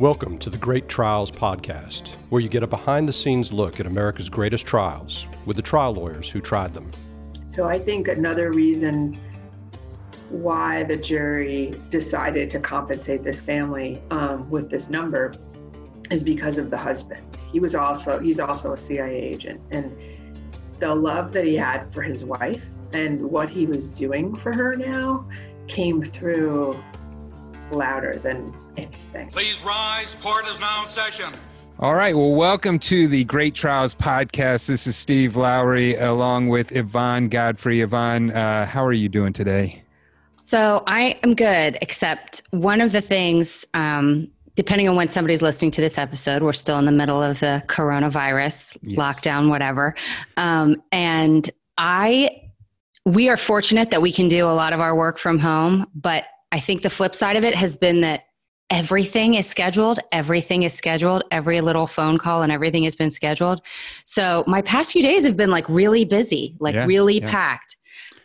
Welcome to the Great Trials Podcast, where you get a behind the scenes look at America's greatest trials with the trial lawyers who tried them. So I think another reason why the jury decided to compensate this family um, with this number is because of the husband. He was also he's also a CIA agent, and the love that he had for his wife and what he was doing for her now came through louder than anything. Please rise. Court is now in session. All right. Well, welcome to the Great Trials podcast. This is Steve Lowry along with Yvonne Godfrey. Yvonne, uh, how are you doing today? So I am good, except one of the things, um, depending on when somebody's listening to this episode, we're still in the middle of the coronavirus yes. lockdown, whatever. Um, and I, we are fortunate that we can do a lot of our work from home, but I think the flip side of it has been that everything is scheduled. Everything is scheduled. Every little phone call and everything has been scheduled. So my past few days have been like really busy, like yeah, really yeah. packed.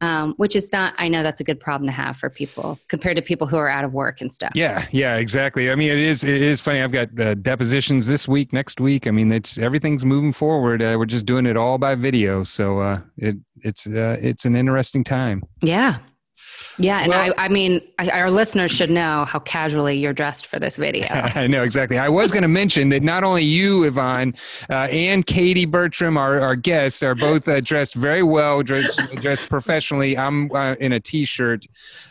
Um, which is not i know that's a good problem to have for people compared to people who are out of work and stuff yeah yeah exactly i mean it is it is funny i've got uh, depositions this week next week i mean it's everything's moving forward uh, we're just doing it all by video so uh, it it's uh, it's an interesting time yeah yeah, and well, I, I mean, I, our listeners should know how casually you're dressed for this video. I know exactly. I was going to mention that not only you, Yvonne, uh, and Katie Bertram, our, our guests, are both uh, dressed very well, dressed, dressed professionally. I'm uh, in a t-shirt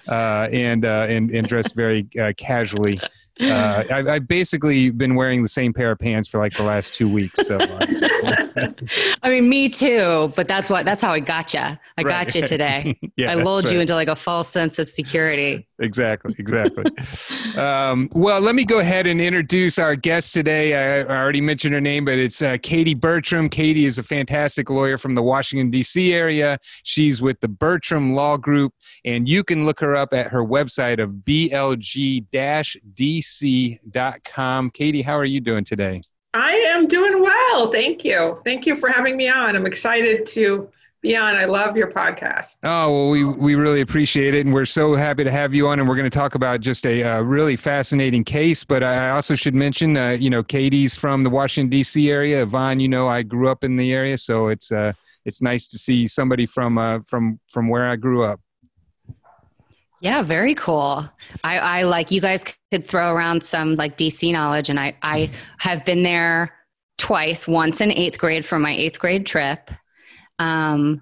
uh, and, uh, and and dressed very uh, casually uh, I've, I've, basically been wearing the same pair of pants for like the last two weeks. So, uh, I mean, me too. But that's what that's how I got you. I right. got you today. yeah, I lulled right. you into like a false sense of security. Exactly. Exactly. um, well, let me go ahead and introduce our guest today. I, I already mentioned her name, but it's uh, Katie Bertram. Katie is a fantastic lawyer from the Washington D.C. area. She's with the Bertram Law Group, and you can look her up at her website of blg-dc abc.com. Katie, how are you doing today? I am doing well. Thank you. Thank you for having me on. I'm excited to be on. I love your podcast. Oh, well, we, we really appreciate it. And we're so happy to have you on. And we're going to talk about just a uh, really fascinating case. But I also should mention, uh, you know, Katie's from the Washington, D.C. area. Yvonne, you know, I grew up in the area. So it's, uh, it's nice to see somebody from, uh, from, from where I grew up. Yeah, very cool. I, I like you guys could throw around some like DC knowledge, and I I have been there twice. Once in eighth grade for my eighth grade trip. Um,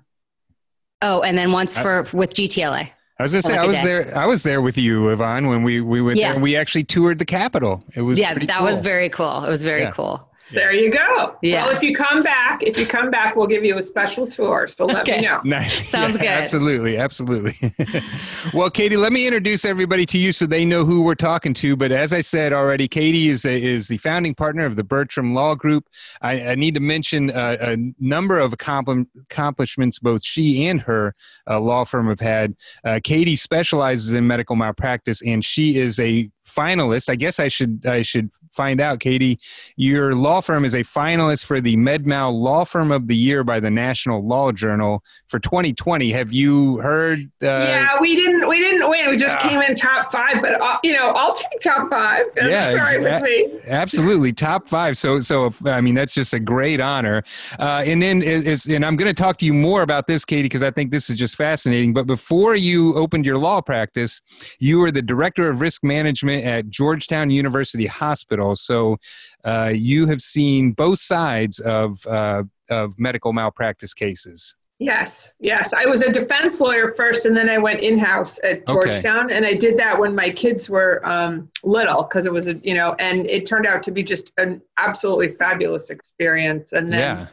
oh, and then once for with GTLA. I was gonna say like I was there. I was there with you, Yvonne, when we we went yeah. there. We actually toured the Capitol. It was yeah, that cool. was very cool. It was very yeah. cool. There you go. Yeah. Well, if you come back, if you come back, we'll give you a special tour. So let okay. me know. Nice. Sounds yeah, good. Absolutely. Absolutely. well, Katie, let me introduce everybody to you so they know who we're talking to. But as I said already, Katie is a, is the founding partner of the Bertram Law Group. I, I need to mention a, a number of accomplishments both she and her uh, law firm have had. Uh, Katie specializes in medical malpractice, and she is a finalist. I guess I should I should find out, Katie. Your law firm is a finalist for the MedMal Law Firm of the Year by the National Law Journal for 2020. Have you heard? Uh, yeah, we didn't we didn't win. We just uh, came in top five, but uh, you know I'll take top five. That's yeah, exa- absolutely top five. So so if, I mean that's just a great honor. Uh, and then is and I'm going to talk to you more about this, Katie, because I think this is just fascinating. But before you opened your law practice, you were the director of risk management at Georgetown University Hospital. So uh, you have seen both sides of, uh, of medical malpractice cases. Yes, yes. I was a defense lawyer first, and then I went in house at Georgetown, okay. and I did that when my kids were um, little because it was a you know, and it turned out to be just an absolutely fabulous experience. And then yeah.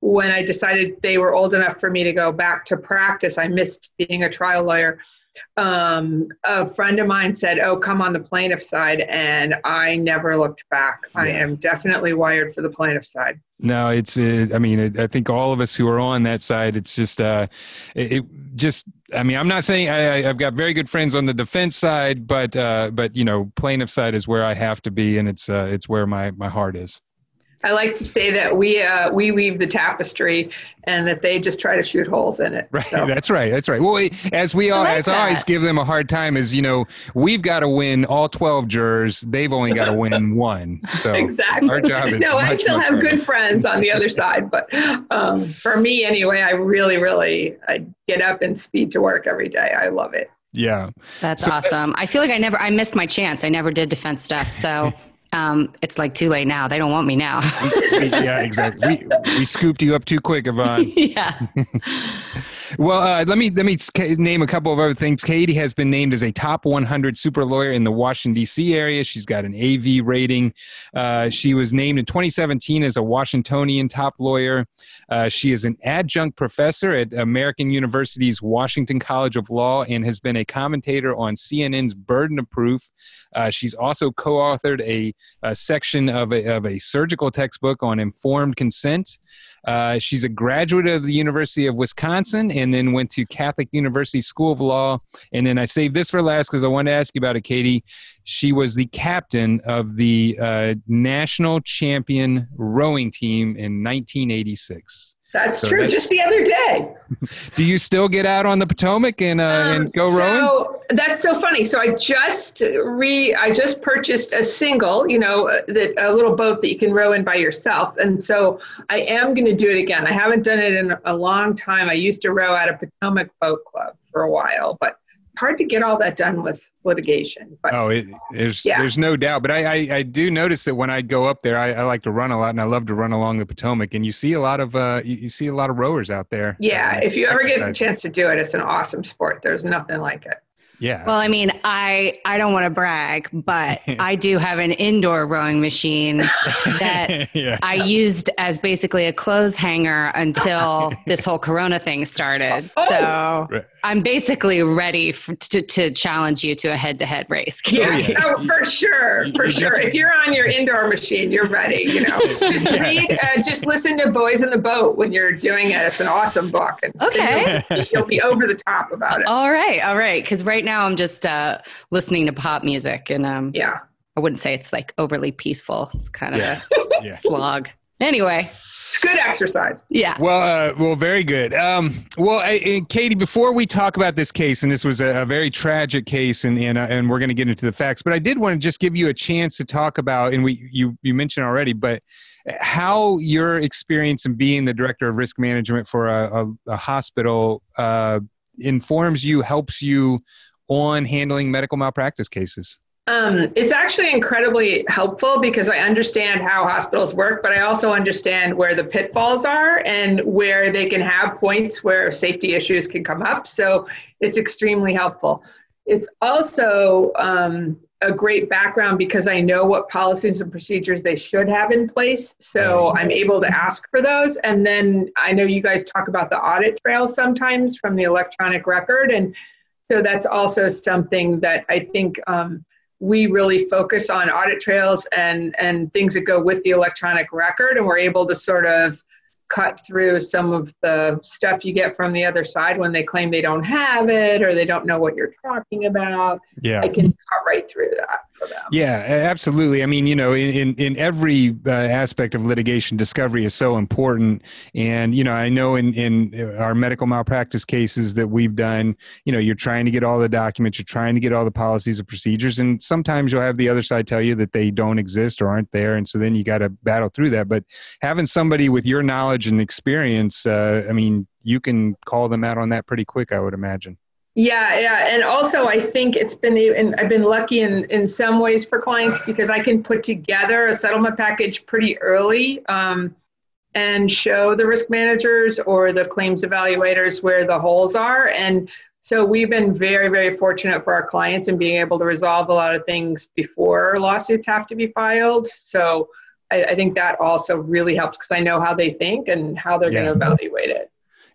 when I decided they were old enough for me to go back to practice, I missed being a trial lawyer um, a friend of mine said, "Oh, come on the plaintiff side," and I never looked back. Yeah. I am definitely wired for the plaintiff side. No, it's. Uh, I mean, it, I think all of us who are on that side, it's just. Uh, it, it just. I mean, I'm not saying I, have got very good friends on the defense side, but uh, but you know, plaintiff side is where I have to be, and it's uh, it's where my my heart is. I like to say that we uh, we weave the tapestry, and that they just try to shoot holes in it. Right. So. That's right. That's right. Well, as we all, like as I always give them a hard time, is you know we've got to win all twelve jurors. They've only got to win one. So exactly. Our job is. No, much, I still have good friends on the other side, but um, for me anyway, I really, really I get up and speed to work every day. I love it. Yeah. That's so, awesome. I feel like I never I missed my chance. I never did defense stuff. So um, it's like too late now. They don't want me now. yeah, exactly. We, we scooped you up too quick, Yvonne. yeah. well, uh, let me let me name a couple of other things. Katie has been named as a top 100 super lawyer in the Washington D.C. area. She's got an AV rating. Uh, she was named in 2017 as a Washingtonian top lawyer. Uh, she is an adjunct professor at American University's Washington College of Law and has been a commentator on CNN's Burden of Proof. Uh, she's also co-authored a a section of a, of a surgical textbook on informed consent. Uh, she's a graduate of the University of Wisconsin and then went to Catholic University School of Law. And then I saved this for last because I wanted to ask you about it, Katie. She was the captain of the uh, national champion rowing team in 1986. That's so true. That's, Just the other day. do you still get out on the Potomac and uh, um, and go so rowing? That's so funny. So I just re I just purchased a single, you know, uh, that a little boat that you can row in by yourself, and so I am going to do it again. I haven't done it in a long time. I used to row at a Potomac Boat Club for a while, but hard to get all that done with litigation. But, oh, it, there's yeah. there's no doubt. But I, I, I do notice that when I go up there, I, I, like to run a lot, and I love to run along the Potomac. And you see a lot of uh, you, you see a lot of rowers out there. Yeah, if you ever get the chance to do it, it's an awesome sport. There's nothing like it. Yeah. Well, I mean, I I don't want to brag, but I do have an indoor rowing machine that yeah. I used as basically a clothes hanger until this whole Corona thing started. Oh. So right. I'm basically ready for, to to challenge you to a head to head race. Yes, oh, for sure, for sure. If you're on your indoor machine, you're ready. You know, just read, uh, just listen to Boys in the Boat when you're doing it. It's an awesome book, and okay, you'll, you'll be over the top about it. All right, all right. Because right now now I'm just uh, listening to pop music, and um, yeah, I wouldn't say it's like overly peaceful. It's kind of yeah. a yeah. slog. Anyway, it's good exercise. Yeah. Well, uh, well, very good. Um, well, I, Katie, before we talk about this case, and this was a, a very tragic case, and and, uh, and we're going to get into the facts, but I did want to just give you a chance to talk about, and we you you mentioned already, but how your experience in being the director of risk management for a, a, a hospital uh, informs you, helps you on handling medical malpractice cases? Um, it's actually incredibly helpful because I understand how hospitals work, but I also understand where the pitfalls are and where they can have points where safety issues can come up. So it's extremely helpful. It's also um, a great background because I know what policies and procedures they should have in place. So I'm able to ask for those. And then I know you guys talk about the audit trail sometimes from the electronic record. And so that's also something that I think um, we really focus on audit trails and, and things that go with the electronic record, and we're able to sort of cut through some of the stuff you get from the other side when they claim they don't have it or they don't know what you're talking about. Yeah. I can cut right through that for them. Yeah, absolutely. I mean, you know, in in every uh, aspect of litigation, discovery is so important. And you know, I know in in our medical malpractice cases that we've done, you know, you're trying to get all the documents, you're trying to get all the policies and procedures, and sometimes you'll have the other side tell you that they don't exist or aren't there, and so then you got to battle through that. But having somebody with your knowledge and experience, uh, I mean, you can call them out on that pretty quick, I would imagine. Yeah, yeah, and also I think it's been and I've been lucky in in some ways for clients because I can put together a settlement package pretty early um, and show the risk managers or the claims evaluators where the holes are, and so we've been very very fortunate for our clients in being able to resolve a lot of things before lawsuits have to be filed. So I, I think that also really helps because I know how they think and how they're yeah. going to evaluate it.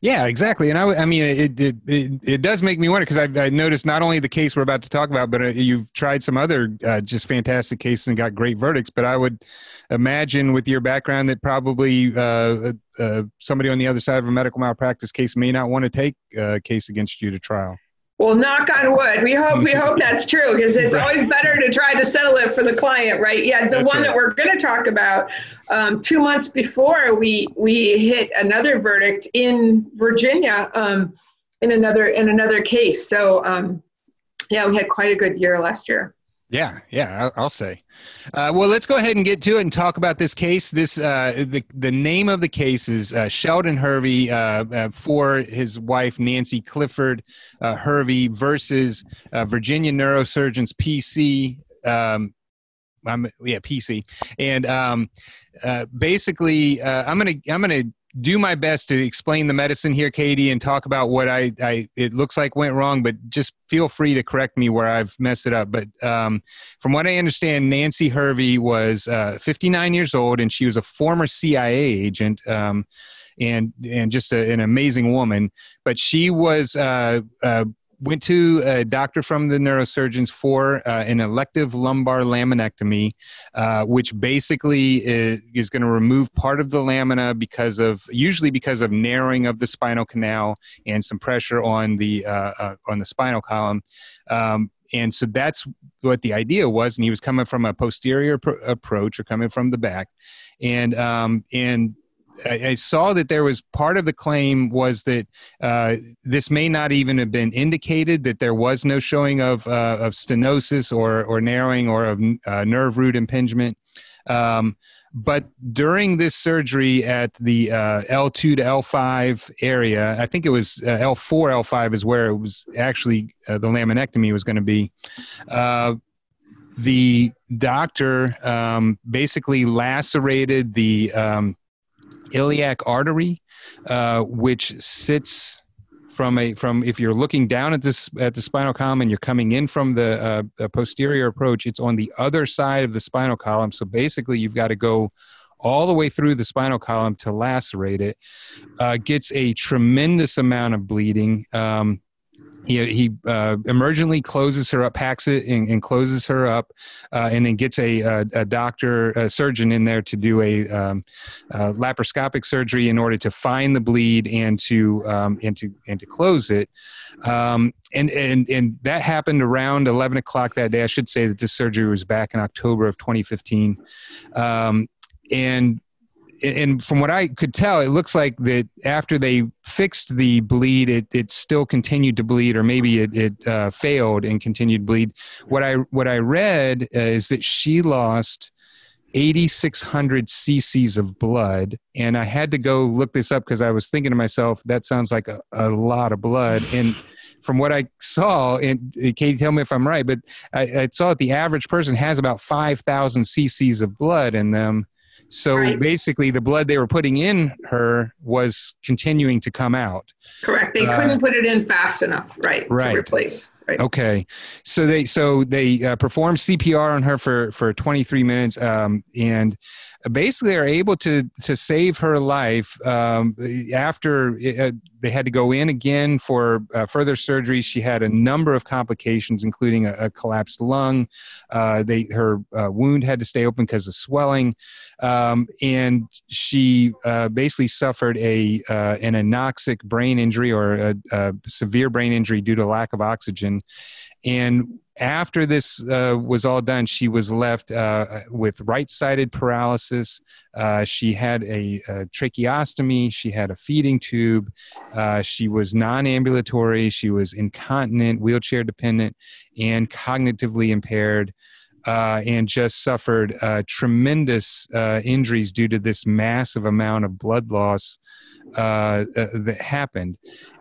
Yeah, exactly. And I, I mean, it, it, it, it does make me wonder because I've, I noticed not only the case we're about to talk about, but uh, you've tried some other uh, just fantastic cases and got great verdicts. But I would imagine with your background that probably uh, uh, uh somebody on the other side of a medical malpractice case may not want to take a case against you to trial. Well, knock on wood. We hope we hope that's true because it's right. always better to try to settle it for the client, right? Yeah, the that's one right. that we're going to talk about. Um, two months before we we hit another verdict in Virginia um, in another in another case. So um, yeah, we had quite a good year last year. Yeah, yeah, I'll, say. Uh, well, let's go ahead and get to it and talk about this case. This uh, the the name of the case is uh, Sheldon Hervey uh, uh, for his wife Nancy Clifford uh, Hervey versus Virginia Neurosurgeons PC. Um, yeah, PC, and um, basically, I'm gonna I'm gonna do my best to explain the medicine here, Katie, and talk about what I, I it looks like went wrong, but just feel free to correct me where I've messed it up. But um, from what I understand, Nancy Hervey was uh, 59 years old, and she was a former CIA agent. Um, and and just a, an amazing woman, but she was uh, uh, went to a doctor from the neurosurgeons for uh, an elective lumbar laminectomy, uh, which basically is, is going to remove part of the lamina because of usually because of narrowing of the spinal canal and some pressure on the uh, uh on the spinal column. Um, and so that's what the idea was. And he was coming from a posterior pr- approach or coming from the back, and um, and I, I, saw that there was part of the claim was that uh, this may not even have been indicated that there was no showing of uh, of stenosis or or narrowing or of uh, nerve root impingement. Um, but during this surgery at the uh, L2 to L5 area, I think it was uh, L4, L5 is where it was actually uh, the laminectomy was going to be the doctor um, basically lacerated the um, iliac artery, uh, which sits from a from if you're looking down at this at the spinal column and you're coming in from the uh, posterior approach, it's on the other side of the spinal column. So basically, you've got to go all the way through the spinal column to lacerate it. Uh, gets a tremendous amount of bleeding. Um, he, he uh, emergently closes her up, packs it and, and closes her up, uh, and then gets a, a, a, doctor, a surgeon in there to do a, um, a, laparoscopic surgery in order to find the bleed and to um, and to and to close it. Um, and and and that happened around 11 o'clock that day. I should say that this surgery was back in October of 2015. Um, and and from what I could tell, it looks like that after they fixed the bleed, it, it still continued to bleed, or maybe it, it uh, failed and continued to bleed. What I what I read uh, is that she lost 8,600 cc's of blood, and I had to go look this up because I was thinking to myself, that sounds like a, a lot of blood, and from what I saw, and Katie, tell me if I'm right, but I, I saw that the average person has about 5,000 cc's of blood in them. So right. basically, the blood they were putting in her was continuing to come out. Correct. They uh, couldn't put it in fast enough, right? Right. To replace. Right. Okay, so they so they uh, performed CPR on her for for 23 minutes, um, and basically are able to to save her life um, after it, uh, they had to go in again for uh, further surgery. She had a number of complications, including a, a collapsed lung. Uh, they her uh, wound had to stay open because of swelling, um, and she uh, basically suffered a uh, an anoxic brain injury or a, a severe brain injury due to lack of oxygen. And after this uh, was all done, she was left uh, with right sided paralysis. Uh, she had a, a, tracheostomy. She had a feeding tube. Uh, she was non ambulatory. She was incontinent, wheelchair dependent, and cognitively impaired. Uh, and just suffered uh, tremendous injuries due to this massive amount of blood loss that happened.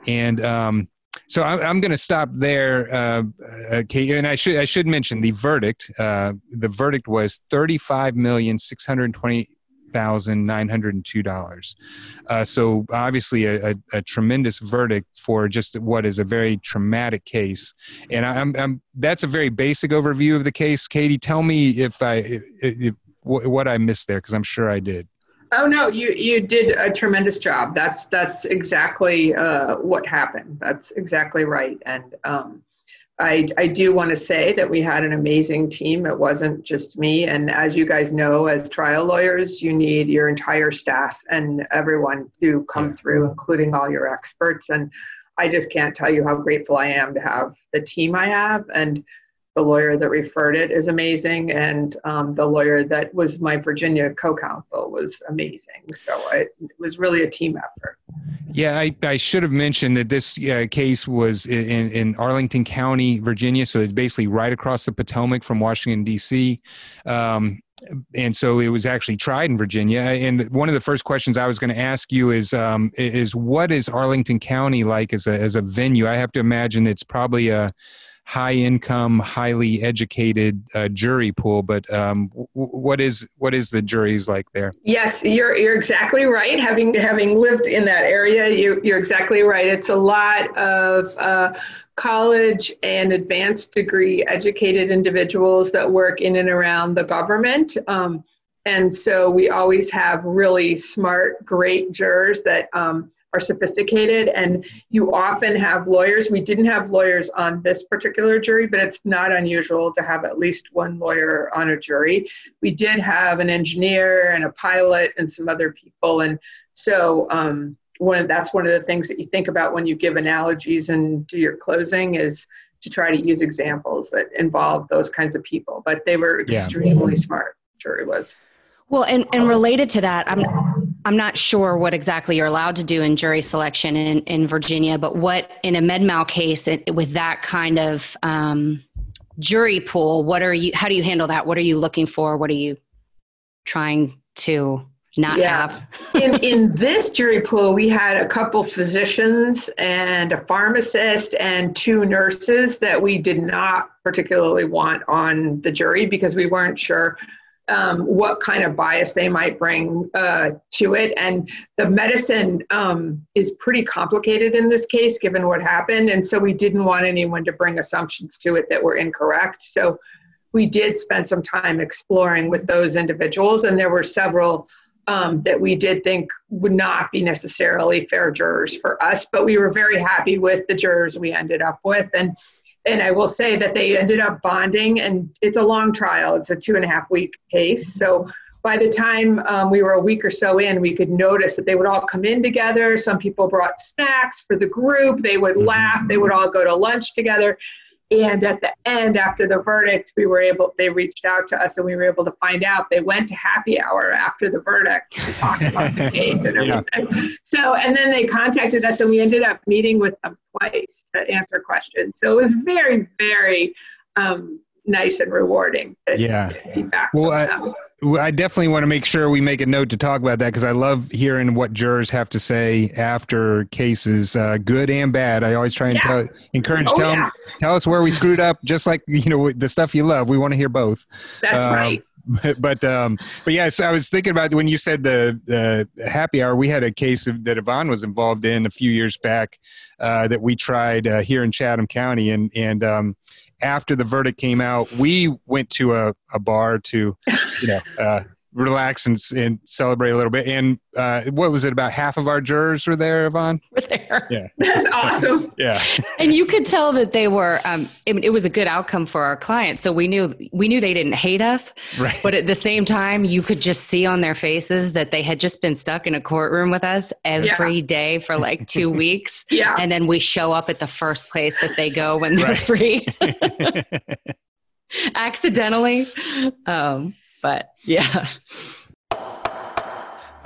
And um, so I'm, I'm going to stop there, uh, uh, Kate. And I should I should mention the verdict. Uh, the verdict was thirty five million six hundred twenty thousand nine hundred and two dollars. Uh, so obviously a, a, a, tremendous verdict for just what is a very traumatic case. And I'm, I'm that's a very basic overview of the case. Katie, tell me if I if, if, what I missed there because I'm sure I did. Oh no, you you did a tremendous job. That's that's exactly uh, what happened. That's exactly right. And um, I I do want to say that we had an amazing team. It wasn't just me. And as you guys know, as trial lawyers, you need your entire staff and everyone to come through, including all your experts. And I just can't tell you how grateful I am to have the team I have. And the lawyer that referred it is amazing. And um, the lawyer that was my Virginia co counsel was amazing. So it, it, was really a team effort. Yeah, I, I should have mentioned that this uh, case was in, in Arlington County, Virginia. So it's basically right across the Potomac from Washington, D.C. Um, and so it was actually tried in Virginia. And one of the first questions I was going to ask you is um, is what is Arlington County like as a as a venue? I have to imagine it's probably a high income, highly educated uh, jury pool. But um, w- what is what is the juries like there? Yes, you're you're exactly right. Having having lived in that area, you, you're exactly right. It's a lot of uh, college and advanced degree educated individuals that work in and around the government. Um, and so we always have really smart, great jurors that um, are sophisticated. And you often have lawyers. We didn't have lawyers on this particular jury, but it's not unusual to have at least one lawyer on a jury. We did have an engineer and a pilot and some other people. And so um, one of, that's one of the things that you think about when you give analogies and do your closing is to try to use examples that involve those kinds of people. But they were extremely yeah. smart. Jury was. Well, and, and related to that, I'm I'm not sure what exactly you're allowed to do in jury selection in, in Virginia, but what in a MedMal case it, with that kind of um, jury pool, what are you? How do you handle that? What are you looking for? What are you trying to not yeah. have. in, in this jury pool, we had a couple physicians and a pharmacist and two nurses that we did not particularly want on the jury because we weren't sure um, what kind of bias they might bring uh, to it. And the medicine um, is pretty complicated in this case, given what happened. And so we didn't want anyone to bring assumptions to it that were incorrect. So we did spend some time exploring with those individuals, and there were several um, that we did think would not be necessarily fair jurors for us, but we were very happy with the jurors we ended up with. And and I will say that they ended up bonding, and it's a long trial. It's a two and a half week case. So by the time um, we were a week or so in, we could notice that they would all come in together. Some people brought snacks for the group. They would mm-hmm. laugh. They would all go to lunch together. And at the end, after the verdict, we were able, they reached out to us and we were able to find out they went to happy hour after the verdict to talk about the case and everything. Yeah. So, and then they contacted us and we ended up meeting with them twice to answer questions. So it was very, very um, nice and rewarding. yeah. Well, I, I definitely want to make sure we make a note to talk about that because I love hearing what jurors have to say after cases, uh, good and bad. I always try and yeah. tell, encourage, oh, tell yeah. tell us where we screwed up, just like you know the stuff you love. We want to hear both. That's um, right. But um, but yes, I was thinking about when you said the uh, happy hour. We had a case that Yvonne was involved in a few years back uh, that we tried uh, here in Chatham County, and and um, after the verdict came out, we went to a, a bar to, you know, uh, relax and, and celebrate a little bit. And uh, what was it? About half of our jurors were there, Yvonne. Were there? Yeah, that's awesome. yeah, and you could tell that they were. Um, it, it, was a good outcome for our clients. So we knew we knew they didn't hate us, right. but at the same time, you could just see on their faces that they had just been stuck in a courtroom with us every yeah. day for like two weeks. yeah, and then we show up at the first place that they go when they're right. free. accidentally um, but yeah.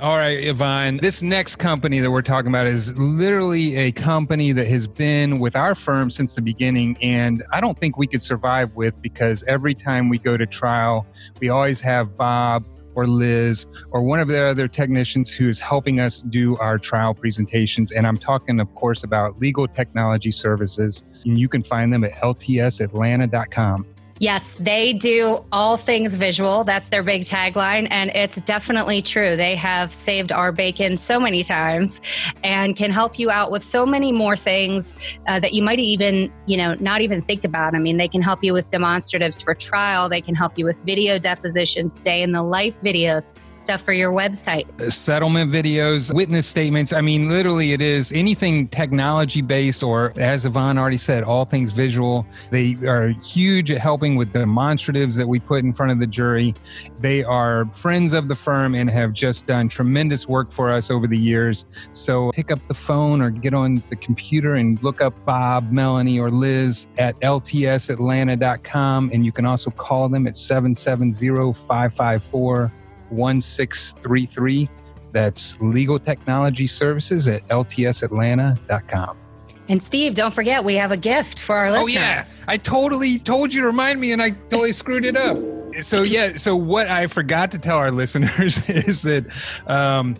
All right, Yvonne. This next company that we're talking about is literally a company that has been with our firm since the beginning, and I don't think we could survive with because every time we go to trial, we always have Bob or Liz or one of the other technicians who is helping us do our trial presentations. And I'm talking, of course, about legal technology services. And you can find them at ltsatlanta.com. Yes, they do all things visual. That's their big tagline. And it's definitely true. They have saved our bacon so many times and can help you out with so many more things uh, that you might even, you know, not even think about. I mean, they can help you with demonstratives for trial, they can help you with video depositions, day in the life videos stuff for your website. Uh, settlement videos, witness statements. I mean, literally, it is anything technology based, or as Yvonne already said, all things visual. They are huge at helping with demonstratives that we put in front of the jury. They are friends of the firm and have just done tremendous work for us over the years. So pick up the phone or get on the computer and look up Bob, Melanie, or Liz at ltsatlanta.com. And you can also call them at 770 554 1633. That's Legal Technology Services at ltsatlanta.com. And Steve, don't forget we have a gift for our listeners. Oh yeah, I totally told you to remind me, and I totally screwed it up. So yeah, so what I forgot to tell our listeners is that um,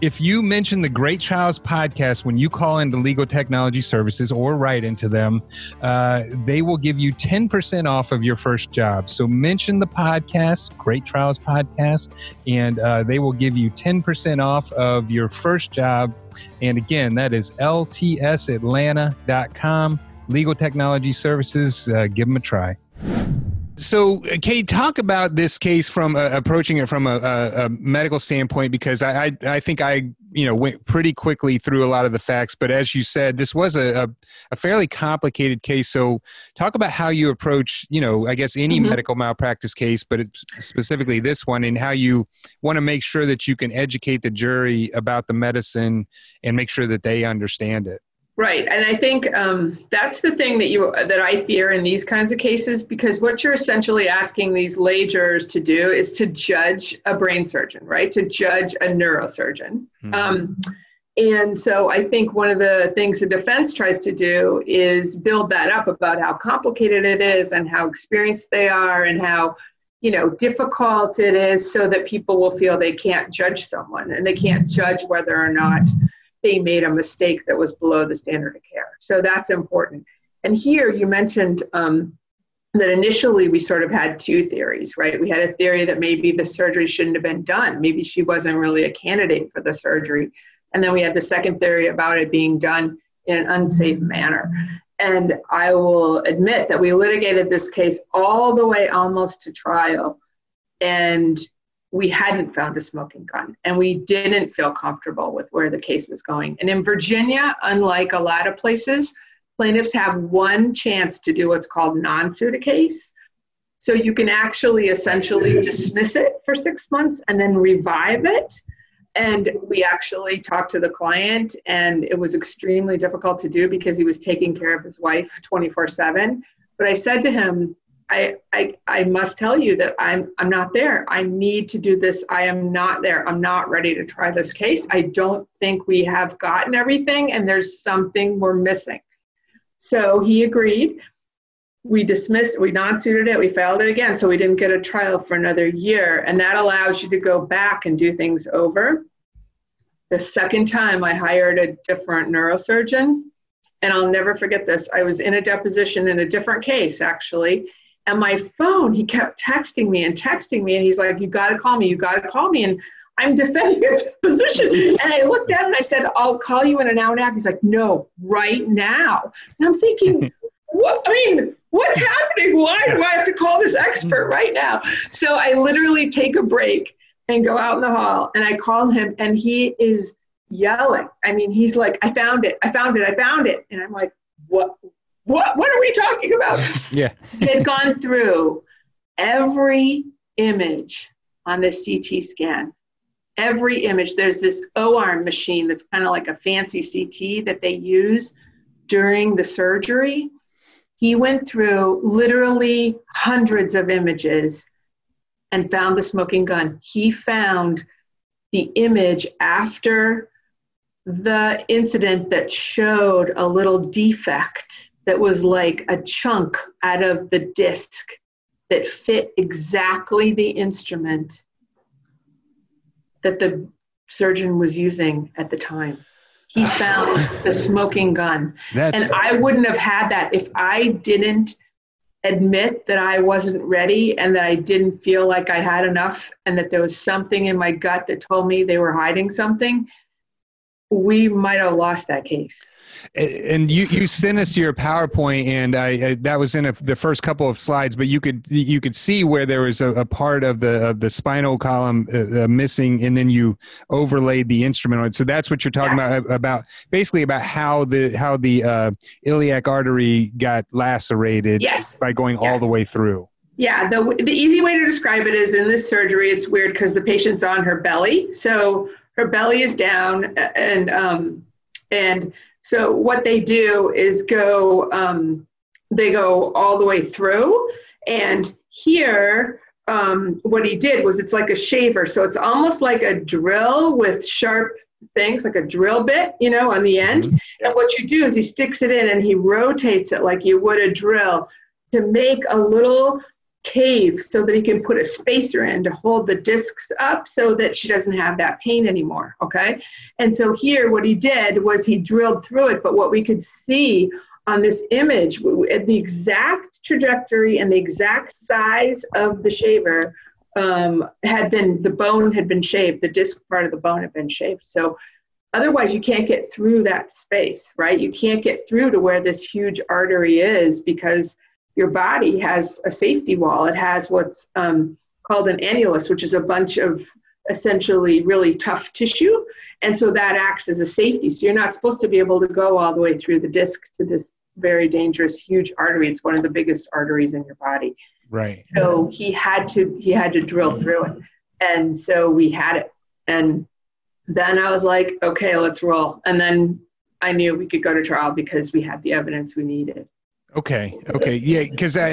if you mention the Great Trials podcast when you call into Legal Technology Services or write into them, uh, they will give you 10% off of your first job. So mention the podcast, Great Trials Podcast, and uh, they will give you 10% off of your first job. And again, that is ltsatlanta.com. Legal Technology Services, uh, give them a try. So, Kate, talk about this case from uh, approaching it from a, a, a, medical standpoint, because I, I, I, think I, you know, went pretty quickly through a lot of the facts. But as you said, this was a, a fairly complicated case. So, talk about how you approach, you know, I guess any mm-hmm. medical malpractice case, but specifically this one, and how you want to make sure that you can educate the jury about the medicine and make sure that they understand it. Right, and I think um, that's the thing that you that I fear in these kinds of cases because what you're essentially asking these lay jurors to do is to judge a brain surgeon, right? To judge a neurosurgeon. Mm-hmm. Um, and so I think one of the things the defense tries to do is build that up about how complicated it is and how experienced they are and how you know difficult it is so that people will feel they can't judge someone and they can't judge whether or not they made a mistake that was below the standard of care. So that's important. And here you mentioned um, that initially we sort of had two theories, right? We had a theory that maybe the surgery shouldn't have been done. Maybe she wasn't really a candidate for the surgery. And then we had the second theory about it being done in an unsafe manner. And I will admit that we litigated this case all the way almost to trial. And we hadn't found a smoking gun and we didn't feel comfortable with where the case was going. And in Virginia, unlike a lot of places, plaintiffs have one chance to do what's called non suit a case. So you can actually essentially dismiss it for six months and then revive it. And we actually talked to the client, and it was extremely difficult to do because he was taking care of his wife 24 7. But I said to him, I, I, I must tell you that I'm, I'm not there. I need to do this. I am not there. I'm not ready to try this case. I don't think we have gotten everything, and there's something we're missing. So he agreed. We dismissed, we non suited it, we failed it again. So we didn't get a trial for another year. And that allows you to go back and do things over. The second time, I hired a different neurosurgeon. And I'll never forget this. I was in a deposition in a different case, actually and my phone, he kept texting me and texting me, and he's like, "You got to call me. You got to call me." And I'm defending his position. And I looked at him and I said, I'll call you in an hour and a half. He's like, no, right now. And I'm thinking, what? I mean, what's happening? Why do I have to call this expert right now? So I literally take a break and go out in the hall and I call him and he is yelling. I mean, he's like, I found it. I found it. I found it. And I'm like, what? What, what are we talking about? yeah. he had gone through every image on the CT scan. Every image, there's this O-arm machine that's kind of like a fancy CT that they use during the surgery. He went through literally hundreds of images and found the smoking gun. He found the image after the incident that showed a little defect that was like a chunk out of the disc that fit exactly the instrument that the surgeon was using at the time. He found the smoking gun. That's, and I wouldn't have had that if I didn't admit that I wasn't ready and that I didn't feel like I had enough and that there was something in my gut that told me they were hiding something we might have lost that case and you you sent us your PowerPoint, and I, I that was in a, the first couple of slides, but you could you could see where there was a, a part of the of the spinal column uh, uh, missing, and then you overlaid the instrument on it. So that's what you're talking yeah. about about basically about how the how the uh, iliac artery got lacerated yes. by going yes. all the way through. Yeah, the the easy way to describe it is in this surgery, it's weird because the patient's on her belly, so her belly is down, and um, and so what they do is go, um, they go all the way through. And here, um, what he did was it's like a shaver. So it's almost like a drill with sharp things, like a drill bit, you know, on the end. Mm-hmm. And what you do is he sticks it in and he rotates it like you would a drill to make a little cave so that he can put a spacer in to hold the discs up so that she doesn't have that pain anymore. Okay. And so here, what he did was he drilled through it, but what we could see on this image, the exact trajectory and the exact size of the shaver um, had been, the bone had been shaved, the disc part of the bone had been shaved. So otherwise, you can't get through that space, right? You can't get through to where this huge artery is because your body has a safety wall. It has what's um, called an annulus, which is a bunch of essentially really tough tissue. And so that acts as a safety. So you're not supposed to be able to go all the way through the disc to this very dangerous, huge artery. It's one of the biggest arteries in your body. Right. So he had to he had to drill through it. And so we had it. And then I was like, okay, let's roll. And then I knew we could go to trial because we had the evidence we needed. Okay. Okay. Yeah. Because I,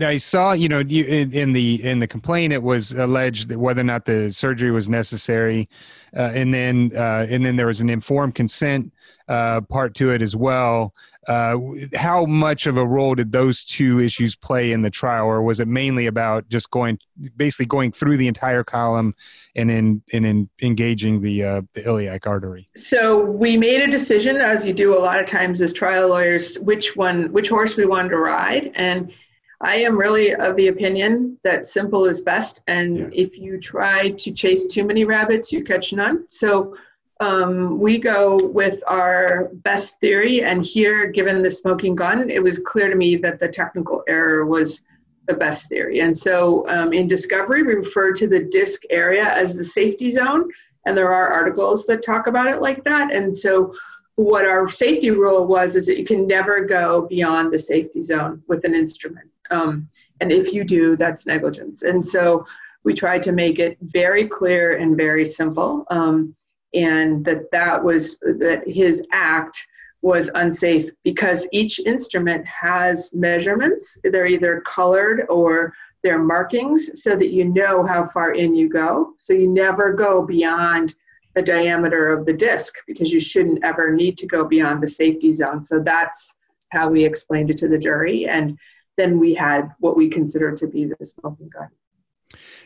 I, I saw you know you, in, in, the in the complaint it was alleged that whether or not the surgery was necessary, uh, and then uh, and then there was an informed consent uh, part to it as well. Uh, how much of a role did those two issues play in the trial, or was it mainly about just going, basically going through the entire column and in and in engaging the uh, the iliac artery? So we made a decision, as you do a lot of times as trial lawyers, which one, which horse we wanted to ride, and I am really of the opinion that simple is best, and yeah. if you try to chase too many rabbits, you catch none. So um, we go with our best theory. And here, given the smoking gun, it was clear to me that the technical error was the best theory. And so um, in discovery, we refer to the disc area as the safety zone. And there are articles that talk about it like that. And so what our safety rule was is that you can never go beyond the safety zone with an instrument. Um, and if you do, that's negligence. And so we tried to make it very clear and very simple. Um, and that that was that his act was unsafe because each instrument has measurements they're either colored or they're markings so that you know how far in you go so you never go beyond the diameter of the disc because you shouldn't ever need to go beyond the safety zone so that's how we explained it to the jury and then we had what we considered to be the smoking gun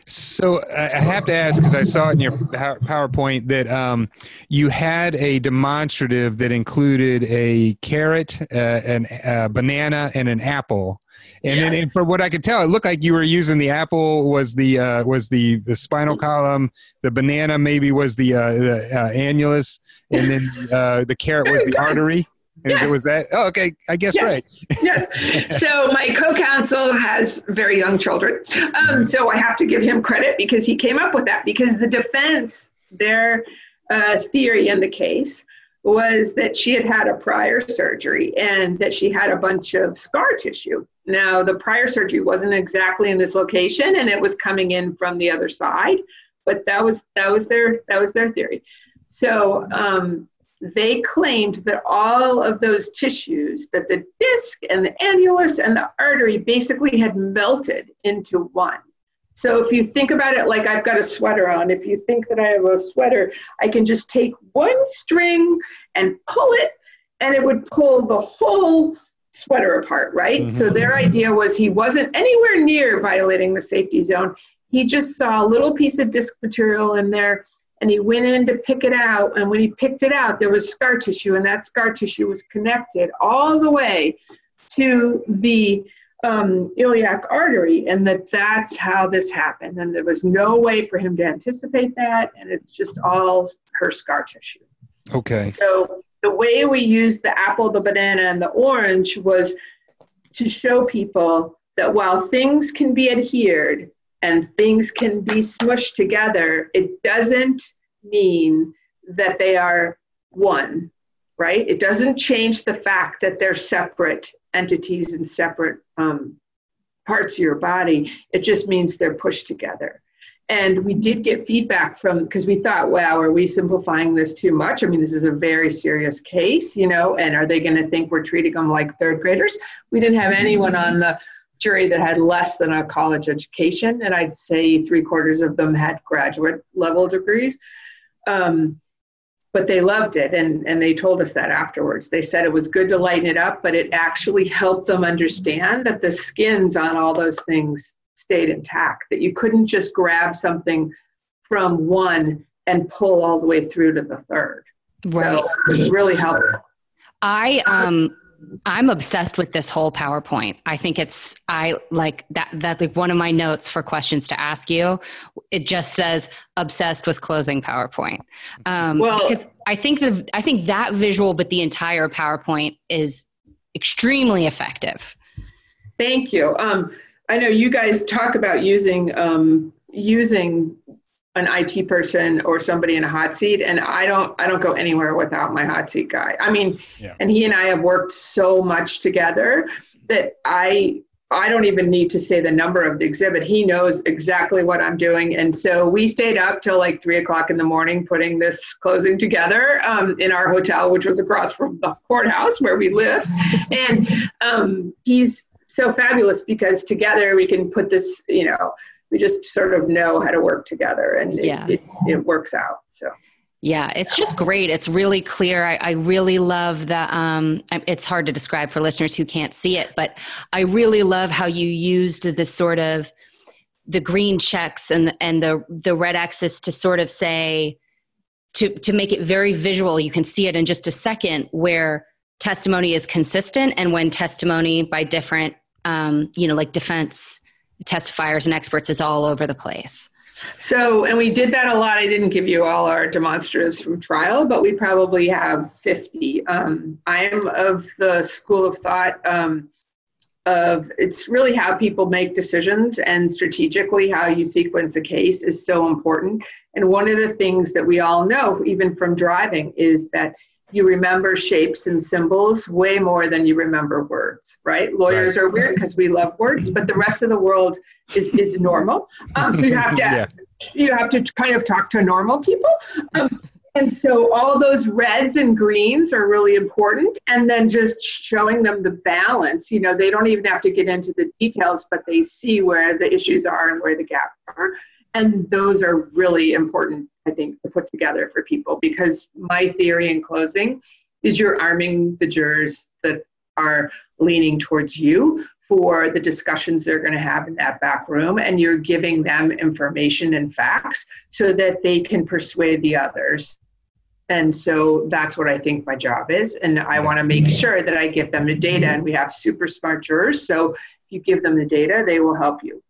so I have to ask because I saw it in your PowerPoint that um, you had a demonstrative that included a carrot, uh, an, a banana, and an apple. And yes. then, and from what I could tell, it looked like you were using the apple was the uh, was the the spinal column. The banana maybe was the, uh, the uh, annulus, and then uh, the carrot was the artery. Yes. Was that? Oh, okay. I guess yes. right. yes. So my co-counsel has very young children, um, so I have to give him credit because he came up with that. Because the defense, their uh, theory in the case was that she had had a prior surgery and that she had a bunch of scar tissue. Now the prior surgery wasn't exactly in this location, and it was coming in from the other side. But that was that was their that was their theory. So um, they claimed that all of those tissues, that the disc and the annulus and the artery basically had melted into one. So if you think about it like I've got a sweater on, if you think that I have a sweater, I can just take one string and pull it, and it would pull the whole sweater apart, right? Mm-hmm. So their idea was he wasn't anywhere near violating the safety zone. He just saw a little piece of disc material in there and he went in to pick it out. And when he picked it out, there was scar tissue, and that scar tissue was connected all the way to the um, iliac artery, and that that's how this happened. And there was no way for him to anticipate that, and it's just all her scar tissue. Okay. So the way we used the apple, the banana, and the orange was to show people that while things can be adhered and things can be smushed together, it doesn't mean that they are one, right? It doesn't change the fact that they're separate entities and separate um, parts of your body. It just means they're pushed together. And we did get feedback from because we thought, wow, are we simplifying this too much? I mean, this is a very serious case, you know, and are they going to think we're treating them like third graders? We didn't have anyone on the jury that had less than a college education, and I'd say three quarters of them had graduate level degrees. Um, but they loved it, and, and they told us that afterwards. They said it was good to lighten it up, but it actually helped them understand that the skins on all those things stayed intact, that you couldn't just grab something from one and pull all the way through to the third. Right. So it was really helpful. I um I'm obsessed with this whole PowerPoint. I think it's I like that that like one of my notes for questions to ask you. It just says obsessed with closing PowerPoint. Um, well, because I think the I think that visual, but the entire PowerPoint is extremely effective. Thank you. Um, I know you guys talk about using um, using an IT person or somebody in a hot seat and I don't I don't go anywhere without my hot seat guy. I mean, yeah. and he and I have worked so much together that I I don't even need to say the number of the exhibit. He knows exactly what I'm doing. And so we stayed up till like three o'clock in the morning putting this closing together um, in our hotel, which was across from the courthouse where we live. and um, he's so fabulous because together we can put this, you know, we just sort of know how to work together and it, yeah. it, it works out. So. Yeah, it's just great. It's really clear. I, I really love the. Um, it's hard to describe for listeners who can't see it, but I really love how you used the sort of the green checks and and the the red axis to sort of say to to make it very visual. You can see it in just a second where testimony is consistent and when testimony by different, um, you know, like defense testifiers and experts is all over the place. So, and we did that a lot. I didn't give you all our demonstratives from trial, but we probably have 50. Um, I am of the school of thought um, of it's really how people make decisions and strategically how you sequence a case is so important. And one of the things that we all know, even from driving, is that you remember shapes and symbols way more than you remember words, right? Lawyers right. are weird because we love words, but the rest of the world is, is normal. Um, so you have to yeah. you have to kind of talk to normal people. Um, and so all those reds and greens are really important. And then just showing them the balance, you know, they don't even have to get into the details, but they see where the issues are and where the gaps are. And those are really important I think, to put together for people. Because my theory in closing is you're arming the jurors that are leaning towards you for the discussions they're going to have in that back room and you're giving them information and facts so that they can persuade the others. And so that's what i think my job is and i want to make sure that i give them the data and we have super smart jurors so if you give them the data they will help you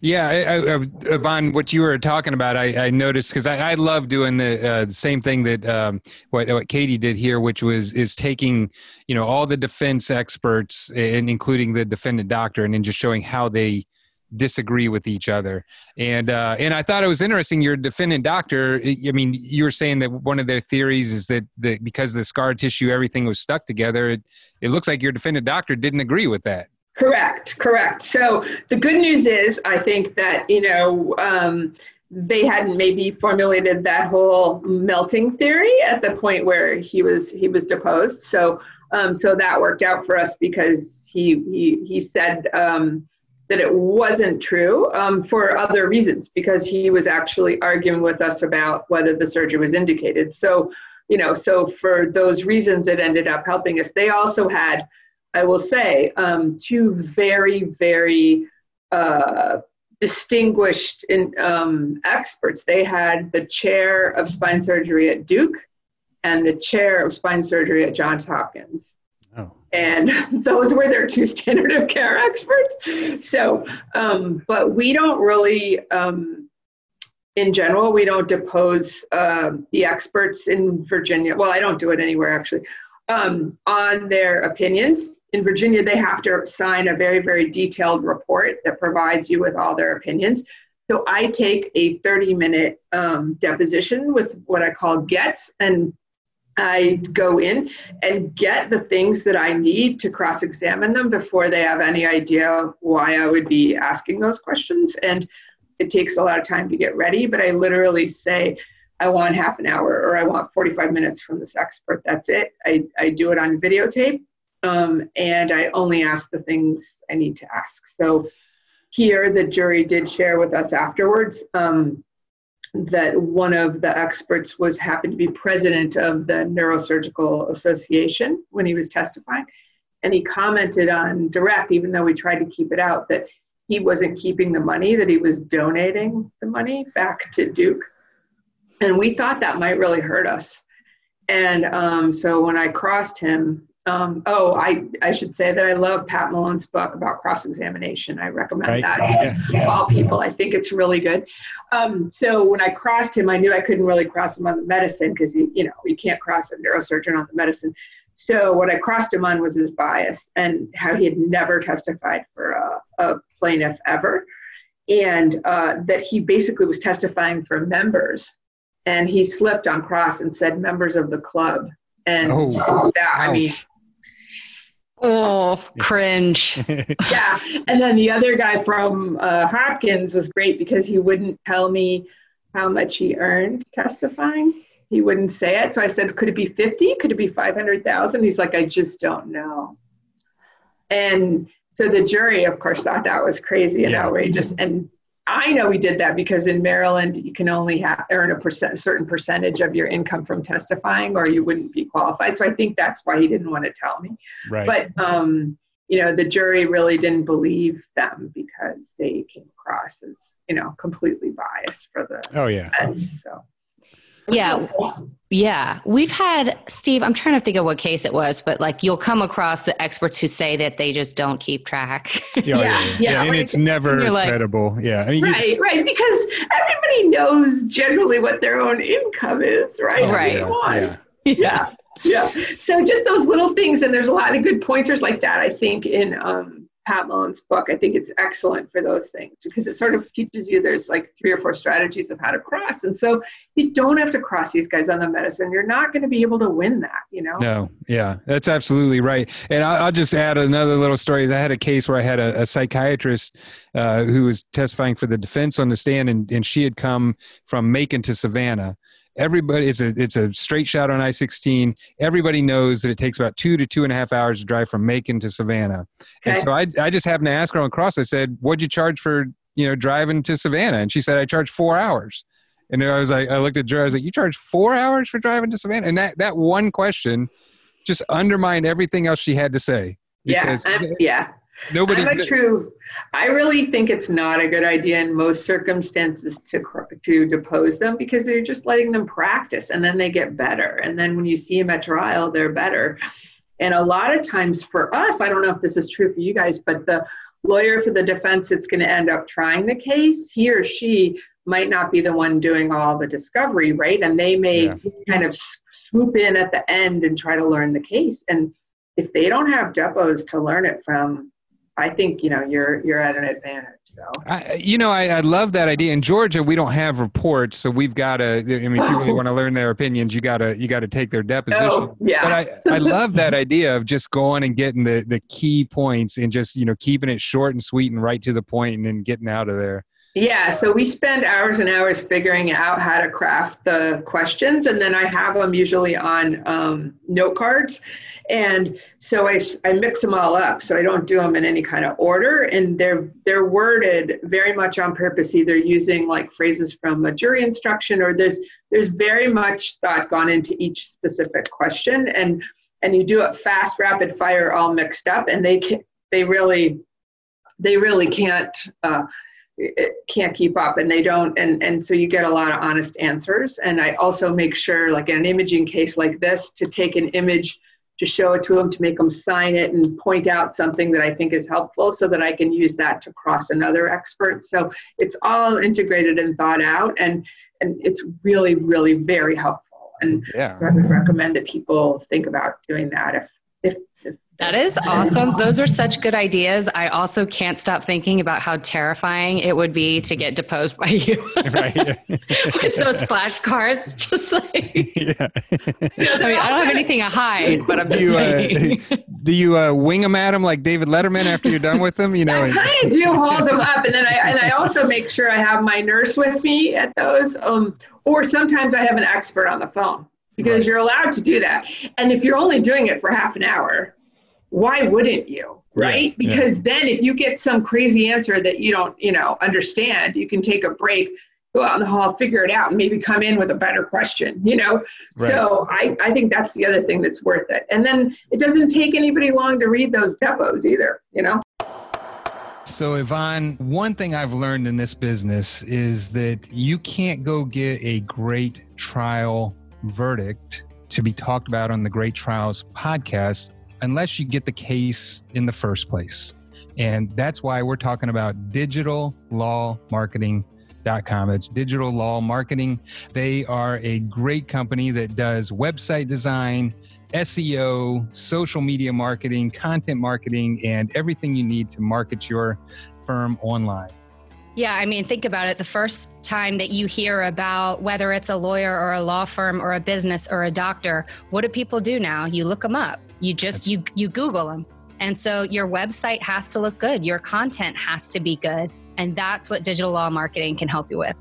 yeah, I, I, Yvonne, what you were talking about, I, I noticed because I, I, love doing the uh, same thing that um, what, what Katie did here, which was is taking you know all the defense experts and including the defendant doctor, and then just showing how they disagree with each other. And uh, and I thought it was interesting. Your defendant doctor, I mean, you were saying that one of their theories is that the, because the scar tissue, everything was stuck together. It, it looks like your defendant doctor didn't agree with that. Correct, correct. So the good news is, I think that, you know, um, they hadn't maybe formulated that whole melting theory at the point where he was he was deposed. So um, so that worked out for us because he he he said um, that it wasn't true um, for other reasons because he was actually arguing with us about whether the surgery was indicated. So you know so for those reasons it ended up helping us. They also had I will say, um, two very, very uh, distinguished in, um, experts. They had the chair of spine surgery at Duke and the chair of spine surgery at Johns Hopkins. Oh. And those were their two standard of care experts. So, um, but we don't really, um, in general, we don't depose um, the experts in Virginia. Well, I don't do it anywhere actually, um, on their opinions. In Virginia, they have to sign a very, very detailed report that provides you with all their opinions. So I take a 30 minute um, deposition with what I call gets, and I go in and get the things that I need to cross examine them before they have any idea why I would be asking those questions. And it takes a lot of time to get ready, but I literally say, I want half an hour or I want 45 minutes from this expert. That's it. I, I do it on videotape um, and I only ask the things I need to ask. So here, the jury did share with us afterwards um, that one of the experts was happened to be president of the Neurosurgical Association when he was testifying. And he commented on direct, even though we tried to keep it out, that he wasn't keeping the money, that he was donating the money back to Duke. And we thought that might really hurt us. And um, so when I crossed him, um, oh, I, I should say that I love Pat Malone's book about cross examination. I recommend right. that to all people. I think it's really good. Um, so when I crossed him, I knew I couldn't really cross him on the medicine because you know you can't cross a neurosurgeon on the medicine. So what I crossed him on was his bias and how he had never testified for a, a plaintiff ever, and uh, that he basically was testifying for members, and he slipped on cross and said members of the club, and oh, that I mean. Oh, cringe. yeah. And then the other guy from uh, Hopkins was great because he wouldn't tell me how much he earned testifying he wouldn't say it. So I said, could it be 50? Could it be 500,000? He's like, I just don't know. And so the jury, of course, thought that was crazy and yeah. outrageous. And I know he did that because in Maryland, you can only have, earn a percent, certain percentage of your income from testifying or you wouldn't be qualified. So I think that's why he didn't want to tell me. Right. But, um, you know, the jury really didn't believe them because they came across as, you know, completely biased for the oh yeah defense, so yeah. Yeah. We've had steve i'm trying to think of what case it was but like you'll come across the experts who say that they just don't keep track. Yeah, yeah, yeah. yeah. and it's never like, credible. Yeah. I mean, right you, right because everybody knows generally what their own income is right? Oh, right yeah. yeah. Yeah. So just those little things and there's a lot of good pointers like that i think in um Pat Malone's book. I think it's excellent for those things because it sort of teaches you there's like three or four strategies of how to cross. And so you don't have to cross these guys on the medicine. You're not going to be able to win that, you know? No, yeah, that's absolutely right. And I'll, I'll just add another little story. I had a case where I had a, a psychiatrist uh, who was testifying for the defense on the stand, and, and she had come from Macon to Savannah everybody it's a it's a straight shot on i-16 everybody knows that it takes about two to two and a half hours to drive from macon to savannah. Okay. and so I, I just happened to ask her on cross. I said what'd you charge for you know driving to savannah? And she said i charge four hours. And i was like i looked at her i was like you charge four hours for driving to savannah? And that that one question just undermined everything else she had to say. Yeah yeah Nobody. I'm a true. I really think it's not a good idea in most circumstances to to depose them because they're just letting them practice, and then they get better. And then when you see them at trial, they're better. And a lot of times for us, I don't know if this is true for you guys, but the lawyer for the defense that's going to end up trying the case, he or she might not be the one doing all the discovery, right? And they may yeah. kind of swoop in at the end and try to learn the case. And if they don't have depos to learn it from, I think you know you're you're at an advantage. So I, you know, I, I love that idea. In Georgia, we don't have reports, so we've got to. I mean, if you really oh. want to learn their opinions, you got to you got to take their deposition. Oh, yeah. But I, I love that idea of just going and getting the the key points and just you know keeping it short and sweet and right to the point, and then getting out of there. Yeah, so we spend hours and hours figuring out how to craft the questions, and then I have them usually on um, note cards. And so I, I mix them all up, so I don't do them in any kind of order, and they're they're worded very much on purpose, either using like phrases from a jury instruction, or there's there's very much thought gone into each specific question, and and you do it fast, rapid fire, all mixed up, and they can they really they really can't. Uh, can't keep up and they don't and and so you get a lot of honest answers and i also make sure like in an imaging case like this to take an image to show it to them, to make them sign it and point out something that I think is helpful so that I can use that to cross another expert. So it's all integrated and thought out and and it's really, really very helpful. And yeah. I would recommend that people think about doing that if that is awesome. Those are such good ideas. I also can't stop thinking about how terrifying it would be to get deposed by you. right. With those flashcards. Just like yeah. I mean, I don't have anything to hide, but I'm just do you, saying. Uh, do you uh, wing them at them like David Letterman after you're done with them? You know, I kind of do hold them up, and then I and I also make sure I have my nurse with me at those. Um, or sometimes I have an expert on the phone because right. you're allowed to do that. And if you're only doing it for half an hour, why wouldn't you? Right? Yeah, because yeah. then if you get some crazy answer that you don't, you know, understand, you can take a break, go out in the hall, figure it out, and maybe come in with a better question, you know? Right. So I, I think that's the other thing that's worth it. And then it doesn't take anybody long to read those depos either, you know? So, Yvonne, one thing I've learned in this business is that you can't go get a great trial verdict to be talked about on the Great Trials podcast unless you get the case in the first place. And that's why we're talking about digital law marketing.com. It's digital law marketing. They are a great company that does website design, SEO, social media marketing, content marketing, and everything you need to market your firm online. Yeah, I mean, think about it. The first time that you hear about whether it's a lawyer or a law firm or a business or a doctor, what do people do now? You look them up. You just you you Google them. And so your website has to look good. Your content has to be good. And that's what digital law marketing can help you with.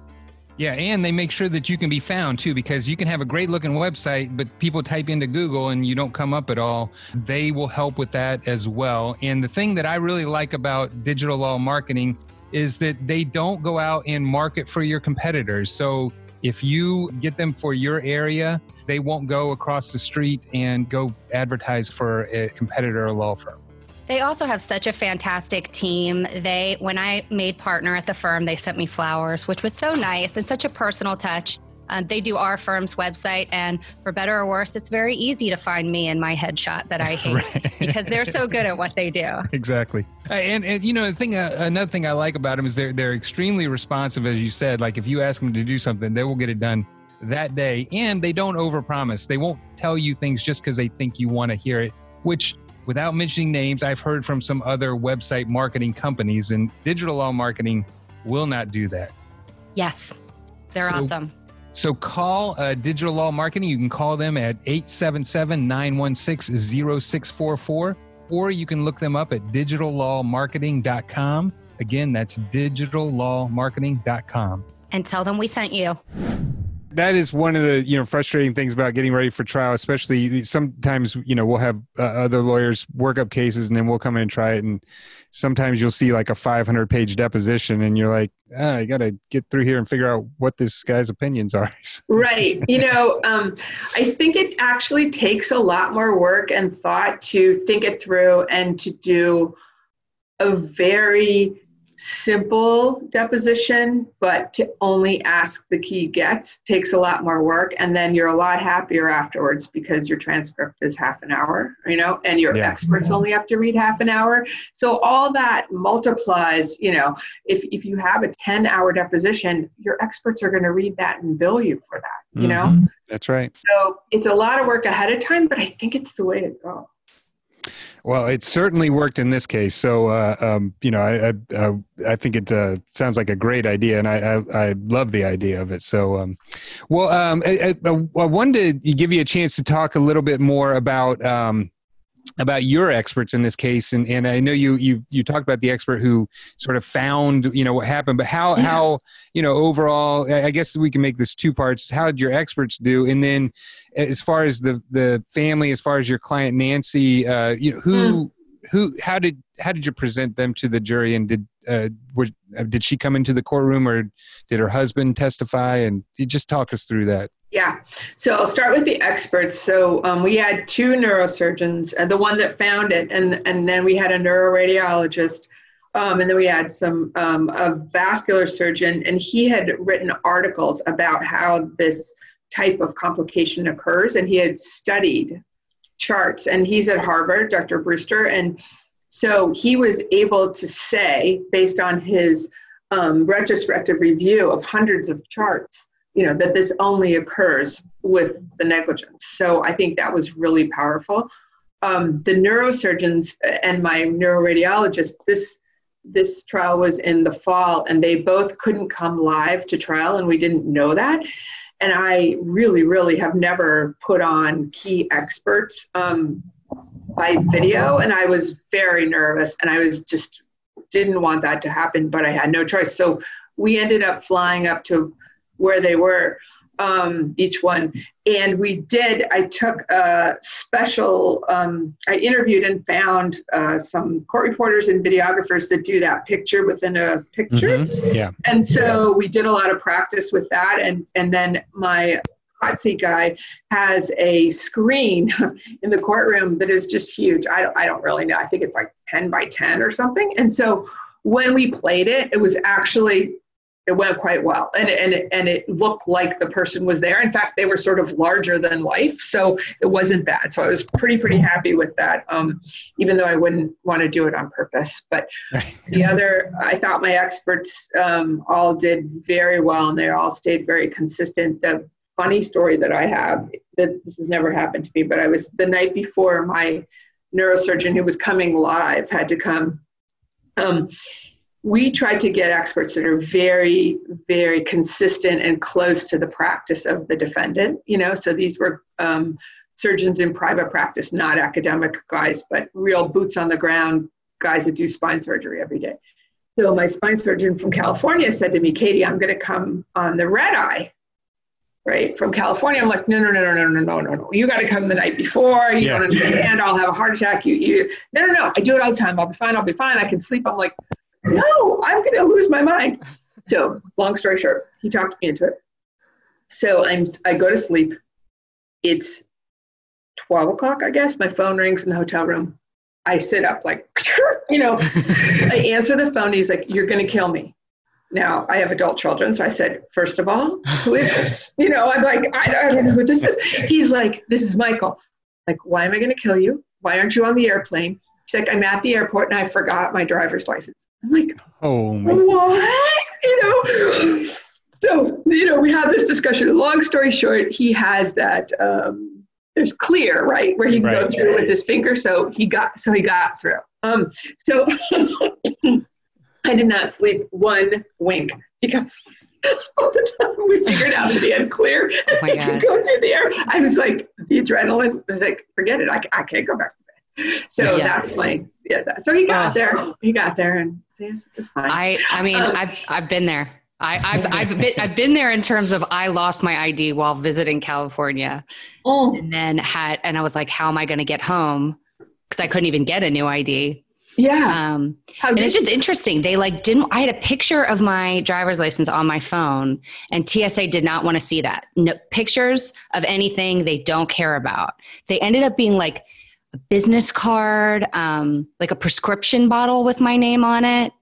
Yeah, and they make sure that you can be found too, because you can have a great looking website, but people type into Google and you don't come up at all. They will help with that as well. And the thing that I really like about digital law marketing is that they don't go out and market for your competitors. So if you get them for your area, they won't go across the street and go advertise for a competitor or law firm. They also have such a fantastic team. They, when I made partner at the firm, they sent me flowers, which was so nice and such a personal touch. Uh, they do our firm's website, and for better or worse, it's very easy to find me in my headshot that I hate right. because they're so good at what they do. Exactly, and and you know the thing, uh, another thing I like about them is they're they're extremely responsive, as you said. Like if you ask them to do something, they will get it done that day, and they don't overpromise. They won't tell you things just because they think you want to hear it. Which, without mentioning names, I've heard from some other website marketing companies, and digital law marketing will not do that. Yes, they're so, awesome. So call uh, Digital Law Marketing. You can call them at 877 916 0644, or you can look them up at digitallawmarketing.com. Again, that's digitallawmarketing.com. And tell them we sent you that is one of the you know frustrating things about getting ready for trial especially sometimes you know we'll have uh, other lawyers work up cases and then we'll come in and try it and sometimes you'll see like a 500 page deposition and you're like ah, i gotta get through here and figure out what this guy's opinions are. Right. You know um, i think it actually takes a lot more work and thought to think it through and to do a very simple deposition, but to only ask the key gets takes a lot more work. And then you're a lot happier afterwards because your transcript is half an hour, you know, and your yeah. experts only have to read half an hour. So all that multiplies, you know, if, if you have a 10 hour deposition, your experts are going to read that and bill you for that, you mm-hmm. know? That's right. So it's a lot of work ahead of time, but I think it's the way to go. Well, it certainly worked in this case. So, uh, um, you know, I I, I think it uh, sounds like a great idea, and I, I, I love the idea of it. So, um, well, um, I, I, I, wanted to give you a chance to talk a little bit more about um, about your experts in this case and, and i know you you you talked about the expert who sort of found you know what happened but how yeah. how you know overall i guess we can make this two parts how did your experts do and then as far as the the family as far as your client nancy uh you know who mm. who how did how did you present them to the jury and did uh, was, uh, did she come into the courtroom or did her husband testify and just talk us through that yeah. So I'll start with the experts. So um, we had two neurosurgeons, uh, the one that found it, and, and then we had a neuroradiologist, um, and then we had some um, a vascular surgeon, and he had written articles about how this type of complication occurs, and he had studied charts, and he's at Harvard, Dr. Brewster, and so he was able to say, based on his um, retrospective review of hundreds of charts, you know, that this only occurs with the negligence. So I think that was really powerful. Um, the neurosurgeons and my neuroradiologist, this this trial was in the fall, and they both couldn't come live to trial, and we didn't know that. And I really, really have never put on key experts um, by video, and I was very nervous, and I was just didn't want that to happen, but I had no choice. So we ended up flying up to where they were um, each one. And we did, I took a special, um, I interviewed and found uh, some court reporters and videographers that do that picture within a picture. Mm-hmm. Yeah. And so we did a lot of practice with that. And, and then my hot seat guy has a screen in the courtroom that is just huge. I don't, I don't really know. I think it's like 10 by 10 or something. And so when we played it, it was actually it went quite well and, and, it, and it looked like the person was there in fact they were sort of larger than life so it wasn't bad so i was pretty pretty happy with that um, even though i wouldn't want to do it on purpose but the other i thought my experts um, all did very well and they all stayed very consistent the funny story that i have that this has never happened to me but i was the night before my neurosurgeon who was coming live had to come. Um, we try to get experts that are very very consistent and close to the practice of the defendant you know so these were um, surgeons in private practice not academic guys but real boots on the ground guys that do spine surgery every day. So my spine surgeon from california said to me katie i'm going to come on the red eye right from california i'm like no no no no no no no no no you got to come the night before you yeah. don't understand i'll have a heart attack you you no no no i do it all the time i'll be fine i'll be fine i can sleep i'm like no, I'm going to lose my mind. So, long story short, he talked me into it. So I'm, I go to sleep. It's 12 o'clock, I guess. My phone rings in the hotel room. I sit up like, you know, I answer the phone. He's like, you're going to kill me. Now I have adult children. So I said, first of all, who is this? You know, I'm like, I, I don't know who this is. He's like, this is Michael. Like, why am I going to kill you? Why aren't you on the airplane? He's like, I'm at the airport and I forgot my driver's license. I'm like, oh, what? You know? So, you know, we had this discussion. Long story short, he has that, um, there's clear, right, where he can right. go through with his finger. So he got, so he got through. Um, so I did not sleep one wink because all the time we figured out at the end clear. Oh I could go through the air. I was like, the adrenaline I was like, forget it. I, I can't go back to bed. so yeah. that's my yeah. That, so he got there. He got there, and it's, it's fine. I I mean um, I've I've been there. I, I've I've been I've been there in terms of I lost my ID while visiting California, oh. and then had and I was like, how am I going to get home? Because I couldn't even get a new ID. Yeah. Um, and it's just interesting. They like didn't. I had a picture of my driver's license on my phone, and TSA did not want to see that. No pictures of anything they don't care about. They ended up being like a business card, um, like a prescription bottle with my name on it.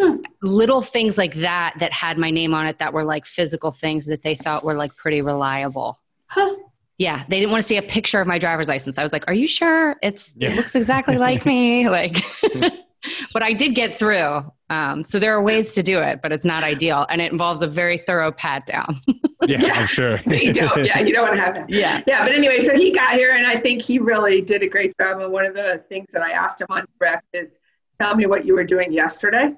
Hmm. Little things like that that had my name on it that were like physical things that they thought were like pretty reliable. Huh. Yeah, they didn't want to see a picture of my driver's license. I was like, "Are you sure? It's yeah. it looks exactly like me." Like, but I did get through. Um, so there are ways to do it, but it's not ideal, and it involves a very thorough pat down. yeah, yeah, I'm sure. you don't. Yeah, you don't want to have that. Yeah. Yeah, but anyway, so he got here, and I think he really did a great job. And one of the things that I asked him on direct is, "Tell me what you were doing yesterday."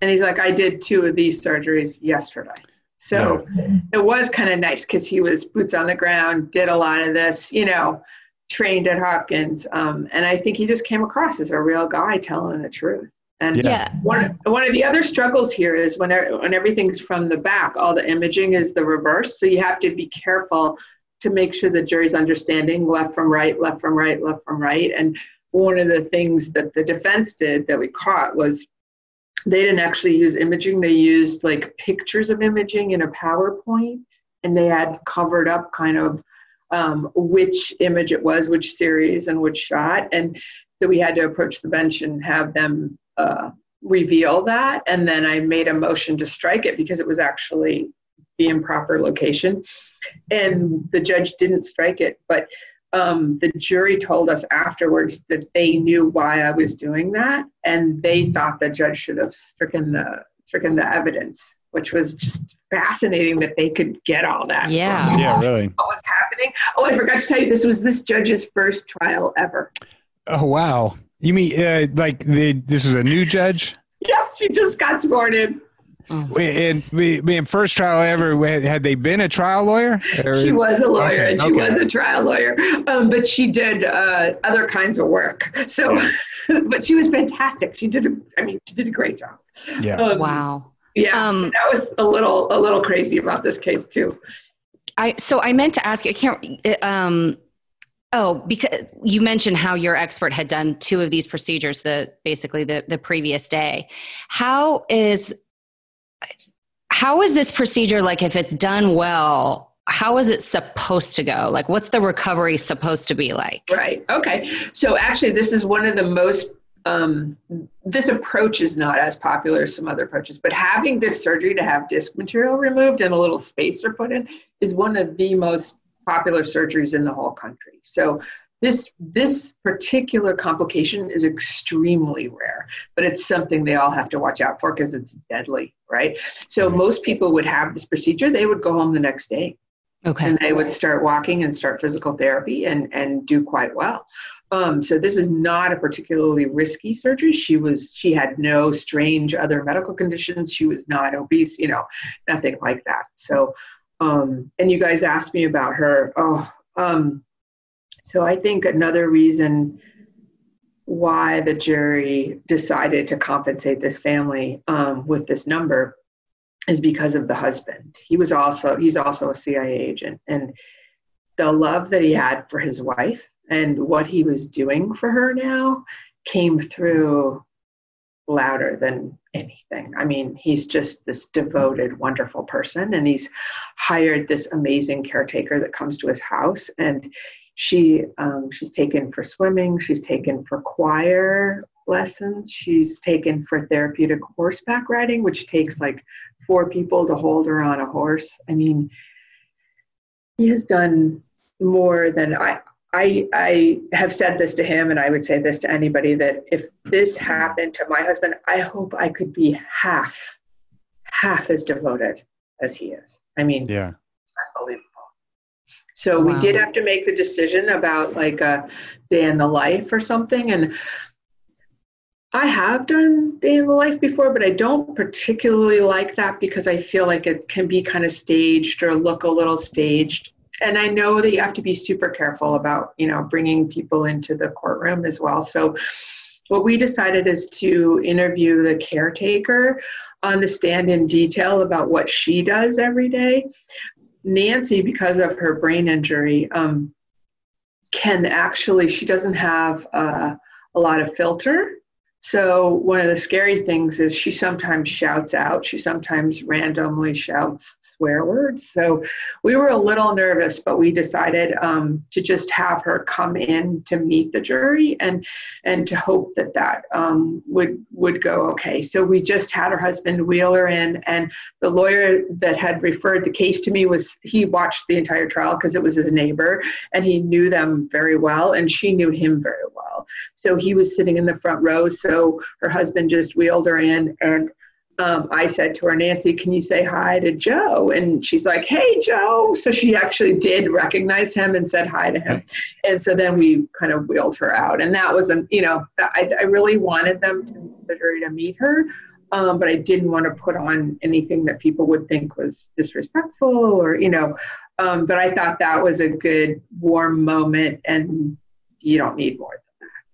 And he's like, "I did two of these surgeries yesterday." So yeah. it was kind of nice because he was boots on the ground, did a lot of this, you know, trained at Hopkins, um, and I think he just came across as a real guy telling the truth. And yeah. one, one of the other struggles here is when, when everything's from the back, all the imaging is the reverse. So you have to be careful to make sure the jury's understanding left from right, left from right, left from right. And one of the things that the defense did that we caught was they didn't actually use imaging. They used like pictures of imaging in a PowerPoint and they had covered up kind of um, which image it was, which series and which shot. And so we had to approach the bench and have them uh, reveal that. And then I made a motion to strike it because it was actually the improper location. And the judge didn't strike it. But um, the jury told us afterwards that they knew why I was doing that, and they thought the judge should have stricken the stricken the evidence, which was just fascinating that they could get all that. Yeah, yeah, really. What was happening? Oh, I forgot to tell you, this was this judge's first trial ever. Oh wow! You mean uh, like the this is a new judge? yeah, she just got sworn in. Oh. And we, first trial ever, had they been a trial lawyer? Or? She was a lawyer okay, and she okay. was a trial lawyer, um, but she did uh, other kinds of work. So, but she was fantastic. She did, a, I mean, she did a great job. Yeah. Um, wow. Yeah. Um, so that was a little, a little crazy about this case too. I, so I meant to ask you, I can't, um, Oh, because you mentioned how your expert had done two of these procedures the basically the the previous day. How is how is this procedure like if it's done well how is it supposed to go? Like what's the recovery supposed to be like? Right. Okay. So actually this is one of the most um, this approach is not as popular as some other approaches but having this surgery to have disc material removed and a little spacer put in is one of the most popular surgeries in the whole country. So this this particular complication is extremely rare but it's something they all have to watch out for because it's deadly right? So most people would have this procedure. They would go home the next day. Okay. And they would start walking and start physical therapy and and do quite well. Um, so this is not a particularly risky surgery. She was she had no strange other medical conditions. She was not obese you know nothing like that. So um, and you guys asked me about her. Oh um, so I think another reason why the jury decided to compensate this family um, with this number is because of the husband. He was also he's also a CIA agent, and the love that he had for his wife and what he was doing for her now came through louder than anything. I mean, he's just this devoted, wonderful person, and he's hired this amazing caretaker that comes to his house and she um, she's taken for swimming. She's taken for choir lessons. She's taken for therapeutic horseback riding, which takes like four people to hold her on a horse. I mean, he has done more than I. I, I have said this to him, and I would say this to anybody that if this happened to my husband, I hope I could be half, half as devoted as he is. I mean, yeah, unbelievable. So wow. we did have to make the decision about like a day in the life or something. And I have done day in the life before, but I don't particularly like that because I feel like it can be kind of staged or look a little staged. And I know that you have to be super careful about, you know, bringing people into the courtroom as well. So what we decided is to interview the caretaker on the stand in detail about what she does every day. Nancy, because of her brain injury, um, can actually, she doesn't have uh, a lot of filter. So, one of the scary things is she sometimes shouts out, she sometimes randomly shouts swear words. So we were a little nervous, but we decided um, to just have her come in to meet the jury and and to hope that that um, would would go okay. So we just had her husband wheel her in, and the lawyer that had referred the case to me was he watched the entire trial because it was his neighbor and he knew them very well, and she knew him very well. So he was sitting in the front row. So her husband just wheeled her in and um, I said to her, Nancy, can you say hi to Joe? And she's like, Hey, Joe. So she actually did recognize him and said hi to him. And so then we kind of wheeled her out. And that was, a, you know, I, I really wanted them to, to meet her. Um, but I didn't want to put on anything that people would think was disrespectful or, you know, um, but I thought that was a good warm moment and you don't need more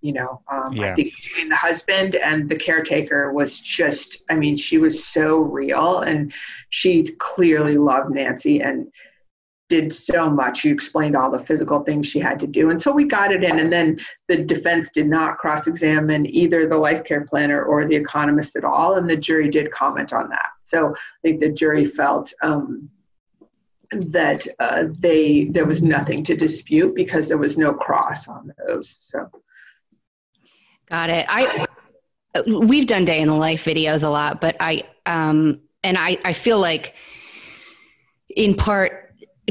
you know um, yeah. i think between the husband and the caretaker was just i mean she was so real and she clearly loved nancy and did so much. She explained all the physical things she had to do. And so we got it in and then the defense did not cross-examine either the life care planner or the economist at all. And the jury did comment on that. So i think the jury felt um, that uh, they there was nothing to dispute because there was no cross on those. So Got it. I we've done day in the life videos a lot, but I um and I I feel like in part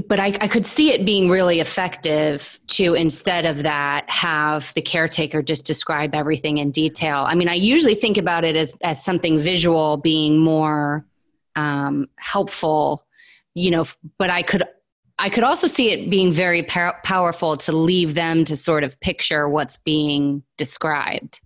but I, I, could see it being really effective to instead of that have the caretaker just describe everything in detail i mean i usually think about it as, as something visual being more um, helpful you know but i could i could also see it being very pow- powerful to leave them to sort of picture what's being described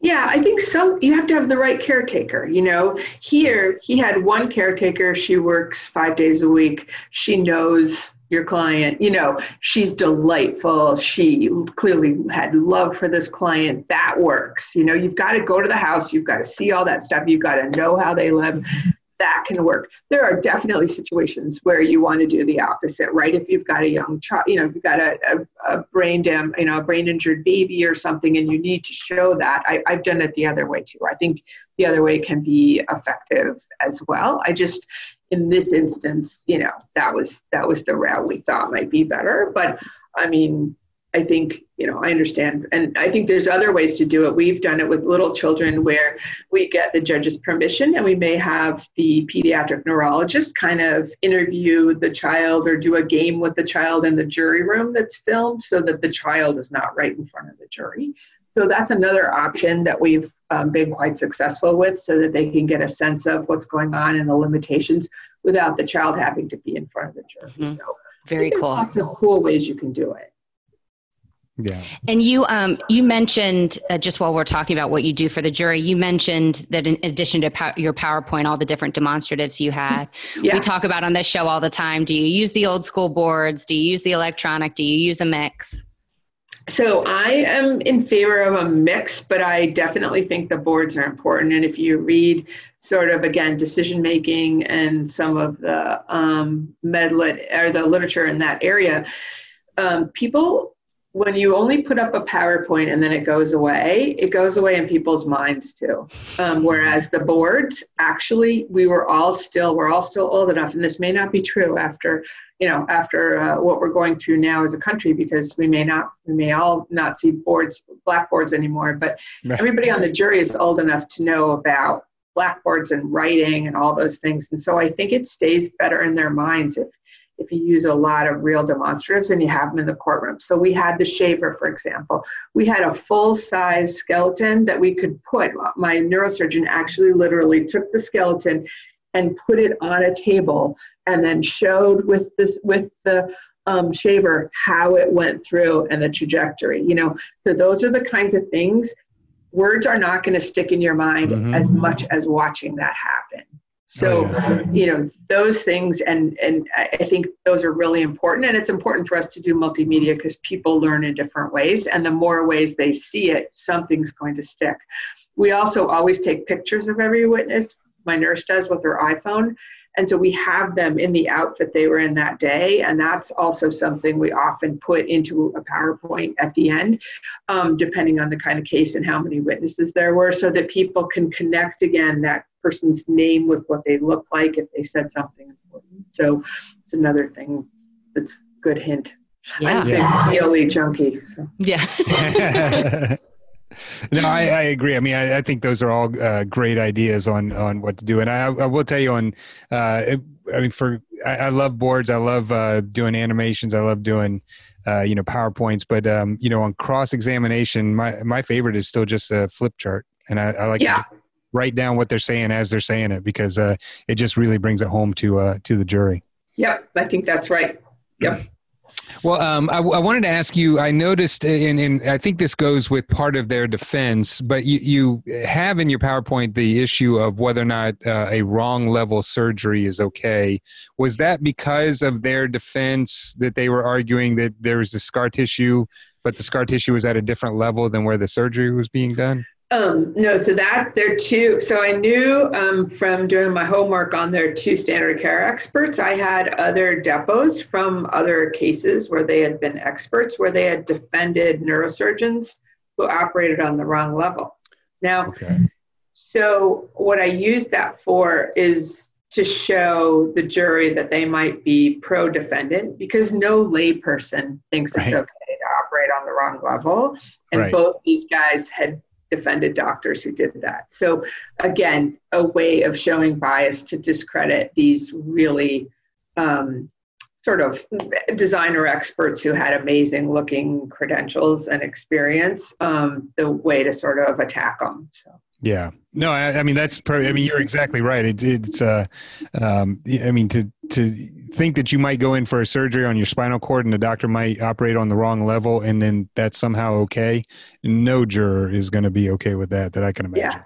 yeah, I think some you have to have the right caretaker. You know, here he had one caretaker. She works five days a week. She knows your client. You know, she's delightful. She clearly had love for this client. That works. You know, you've got to go to the house. You've got to see all that stuff. You've got to know how they live that can work. There are definitely situations where you want to do the opposite, right? If you've got a young child, you know, if you've got a, a, a brain dam, you know, a brain injured baby or something, and you need to show that. I, I've done it the other way too. I think the other way can be effective as well. I just, in this instance, you know, that was that was the route we thought might be better. But I mean, I think, you know, I understand. And I think there's other ways to do it. We've done it with little children where we get the judge's permission and we may have the pediatric neurologist kind of interview the child or do a game with the child in the jury room that's filmed so that the child is not right in front of the jury. So that's another option that we've um, been quite successful with so that they can get a sense of what's going on and the limitations without the child having to be in front of the jury. Mm-hmm. So very cool. Lots of cool ways you can do it. Yeah. And you um, you mentioned uh, just while we're talking about what you do for the jury, you mentioned that in addition to pow- your PowerPoint, all the different demonstratives you had. Yeah. We talk about on this show all the time. Do you use the old school boards? Do you use the electronic? Do you use a mix? So I am in favor of a mix, but I definitely think the boards are important. And if you read sort of again decision making and some of the um, medlit or the literature in that area, um, people when you only put up a PowerPoint and then it goes away, it goes away in people's minds too. Um, whereas the boards, actually, we were all still, we're all still old enough, and this may not be true after, you know, after uh, what we're going through now as a country, because we may not, we may all not see boards, blackboards anymore. But everybody on the jury is old enough to know about blackboards and writing and all those things, and so I think it stays better in their minds if if you use a lot of real demonstratives and you have them in the courtroom. So we had the shaver, for example. We had a full size skeleton that we could put. My neurosurgeon actually literally took the skeleton and put it on a table and then showed with this with the um, shaver how it went through and the trajectory. You know, so those are the kinds of things. Words are not going to stick in your mind mm-hmm. as much as watching that happen. So, oh, yeah. you know, those things, and and I think those are really important. And it's important for us to do multimedia because people learn in different ways, and the more ways they see it, something's going to stick. We also always take pictures of every witness. My nurse does with her iPhone, and so we have them in the outfit they were in that day. And that's also something we often put into a PowerPoint at the end, um, depending on the kind of case and how many witnesses there were, so that people can connect again that person's name with what they look like if they said something important. So it's another thing that's a good hint. Yeah. I'm yeah. a junkie. So. Yeah. no, I, I, agree. I mean, I, I think those are all uh, great ideas on on what to do. And I, I will tell you on, uh, it, I mean, for I, I love boards. I love uh, doing animations. I love doing, uh, you know, powerpoints. But um, you know, on cross examination, my my favorite is still just a flip chart, and I, I like yeah write down what they're saying as they're saying it because uh, it just really brings it home to uh, to the jury. Yep, I think that's right. Yep. Well, um, I, I, wanted to ask you. I noticed, and, and I think this goes with part of their defense, but you, you have in your PowerPoint the issue of whether or not uh, a wrong level surgery is okay. Was that because of their defense that they were arguing that there was a scar tissue, but the scar tissue was at a different level than where the surgery was being done? Um, no, so that they're two. So I knew um, from doing my homework on their two standard care experts, I had other depos from other cases where they had been experts, where they had defended neurosurgeons who operated on the wrong level. Now, okay. so what I used that for is to show the jury that they might be pro defendant because no layperson thinks right. it's okay to operate on the wrong level. And right. both these guys had defended doctors who did that. So, again, a way of showing bias to discredit these really um, sort of designer experts who had amazing looking credentials and experience um, the way to sort of attack them. So. Yeah. No, I, I mean that's. Per- I mean you're exactly right. It, it's. Uh, um, I mean to to think that you might go in for a surgery on your spinal cord and the doctor might operate on the wrong level and then that's somehow okay. No juror is going to be okay with that. That I can imagine. Yeah.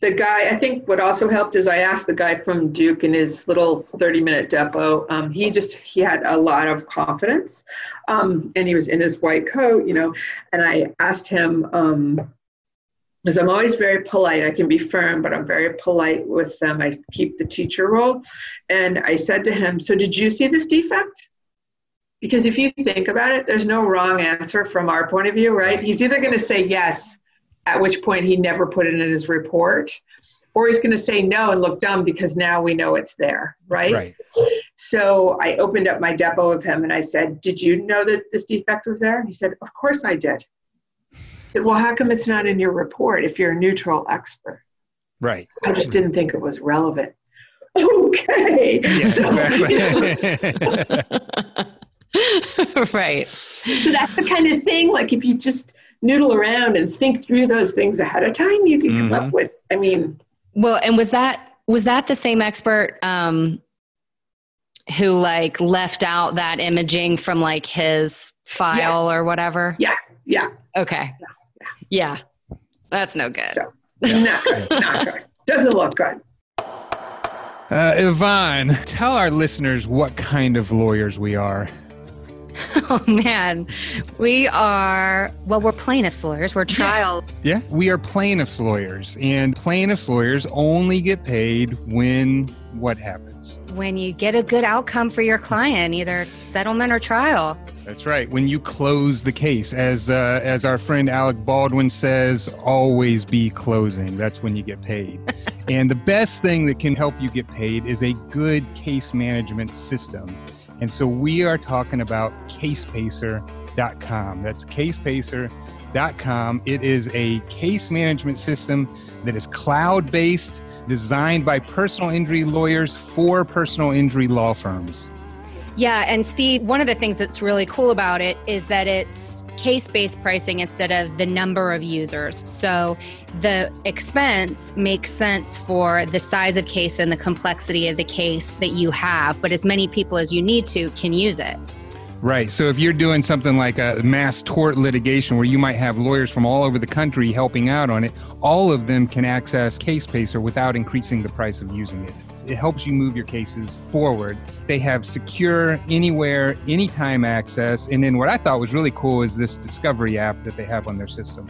The guy. I think what also helped is I asked the guy from Duke in his little 30 minute depo. Um, he just he had a lot of confidence, um, and he was in his white coat, you know, and I asked him. Um, because I'm always very polite. I can be firm, but I'm very polite with them. I keep the teacher role. And I said to him, So did you see this defect? Because if you think about it, there's no wrong answer from our point of view, right? He's either going to say yes, at which point he never put it in his report, or he's going to say no and look dumb because now we know it's there, right? Right. So I opened up my depo of him and I said, Did you know that this defect was there? And he said, Of course I did said, Well, how come it's not in your report if you're a neutral expert? Right. I just didn't think it was relevant. Okay. Yes, So, exactly. right. so that's the kind of thing, like if you just noodle around and think through those things ahead of time, you can come Mhm. up with, I mean, Well, and was that was that the same expert um, who like left out that imaging from like his file or whatever? Yeah. Yeah, Okay. Yeah. That's no good. So- not good, not good. Doesn't look good. Uh, Yvonne, tell our listeners what kind of lawyers we are. Oh man, we are well. We're plaintiffs lawyers. We're trial. Yeah, we are plaintiffs lawyers, and plaintiffs lawyers only get paid when what happens? When you get a good outcome for your client, either settlement or trial. That's right. When you close the case, as uh, as our friend Alec Baldwin says, always be closing. That's when you get paid. and the best thing that can help you get paid is a good case management system. And so we are talking about CasePacer.com. That's CasePacer.com. It is a case management system that is cloud based, designed by personal injury lawyers for personal injury law firms. Yeah, and Steve, one of the things that's really cool about it is that it's case based pricing instead of the number of users. So the expense makes sense for the size of case and the complexity of the case that you have, but as many people as you need to can use it. Right. So if you're doing something like a mass tort litigation where you might have lawyers from all over the country helping out on it, all of them can access Case Pacer without increasing the price of using it. It helps you move your cases forward. They have secure, anywhere, anytime access. And then what I thought was really cool is this discovery app that they have on their system.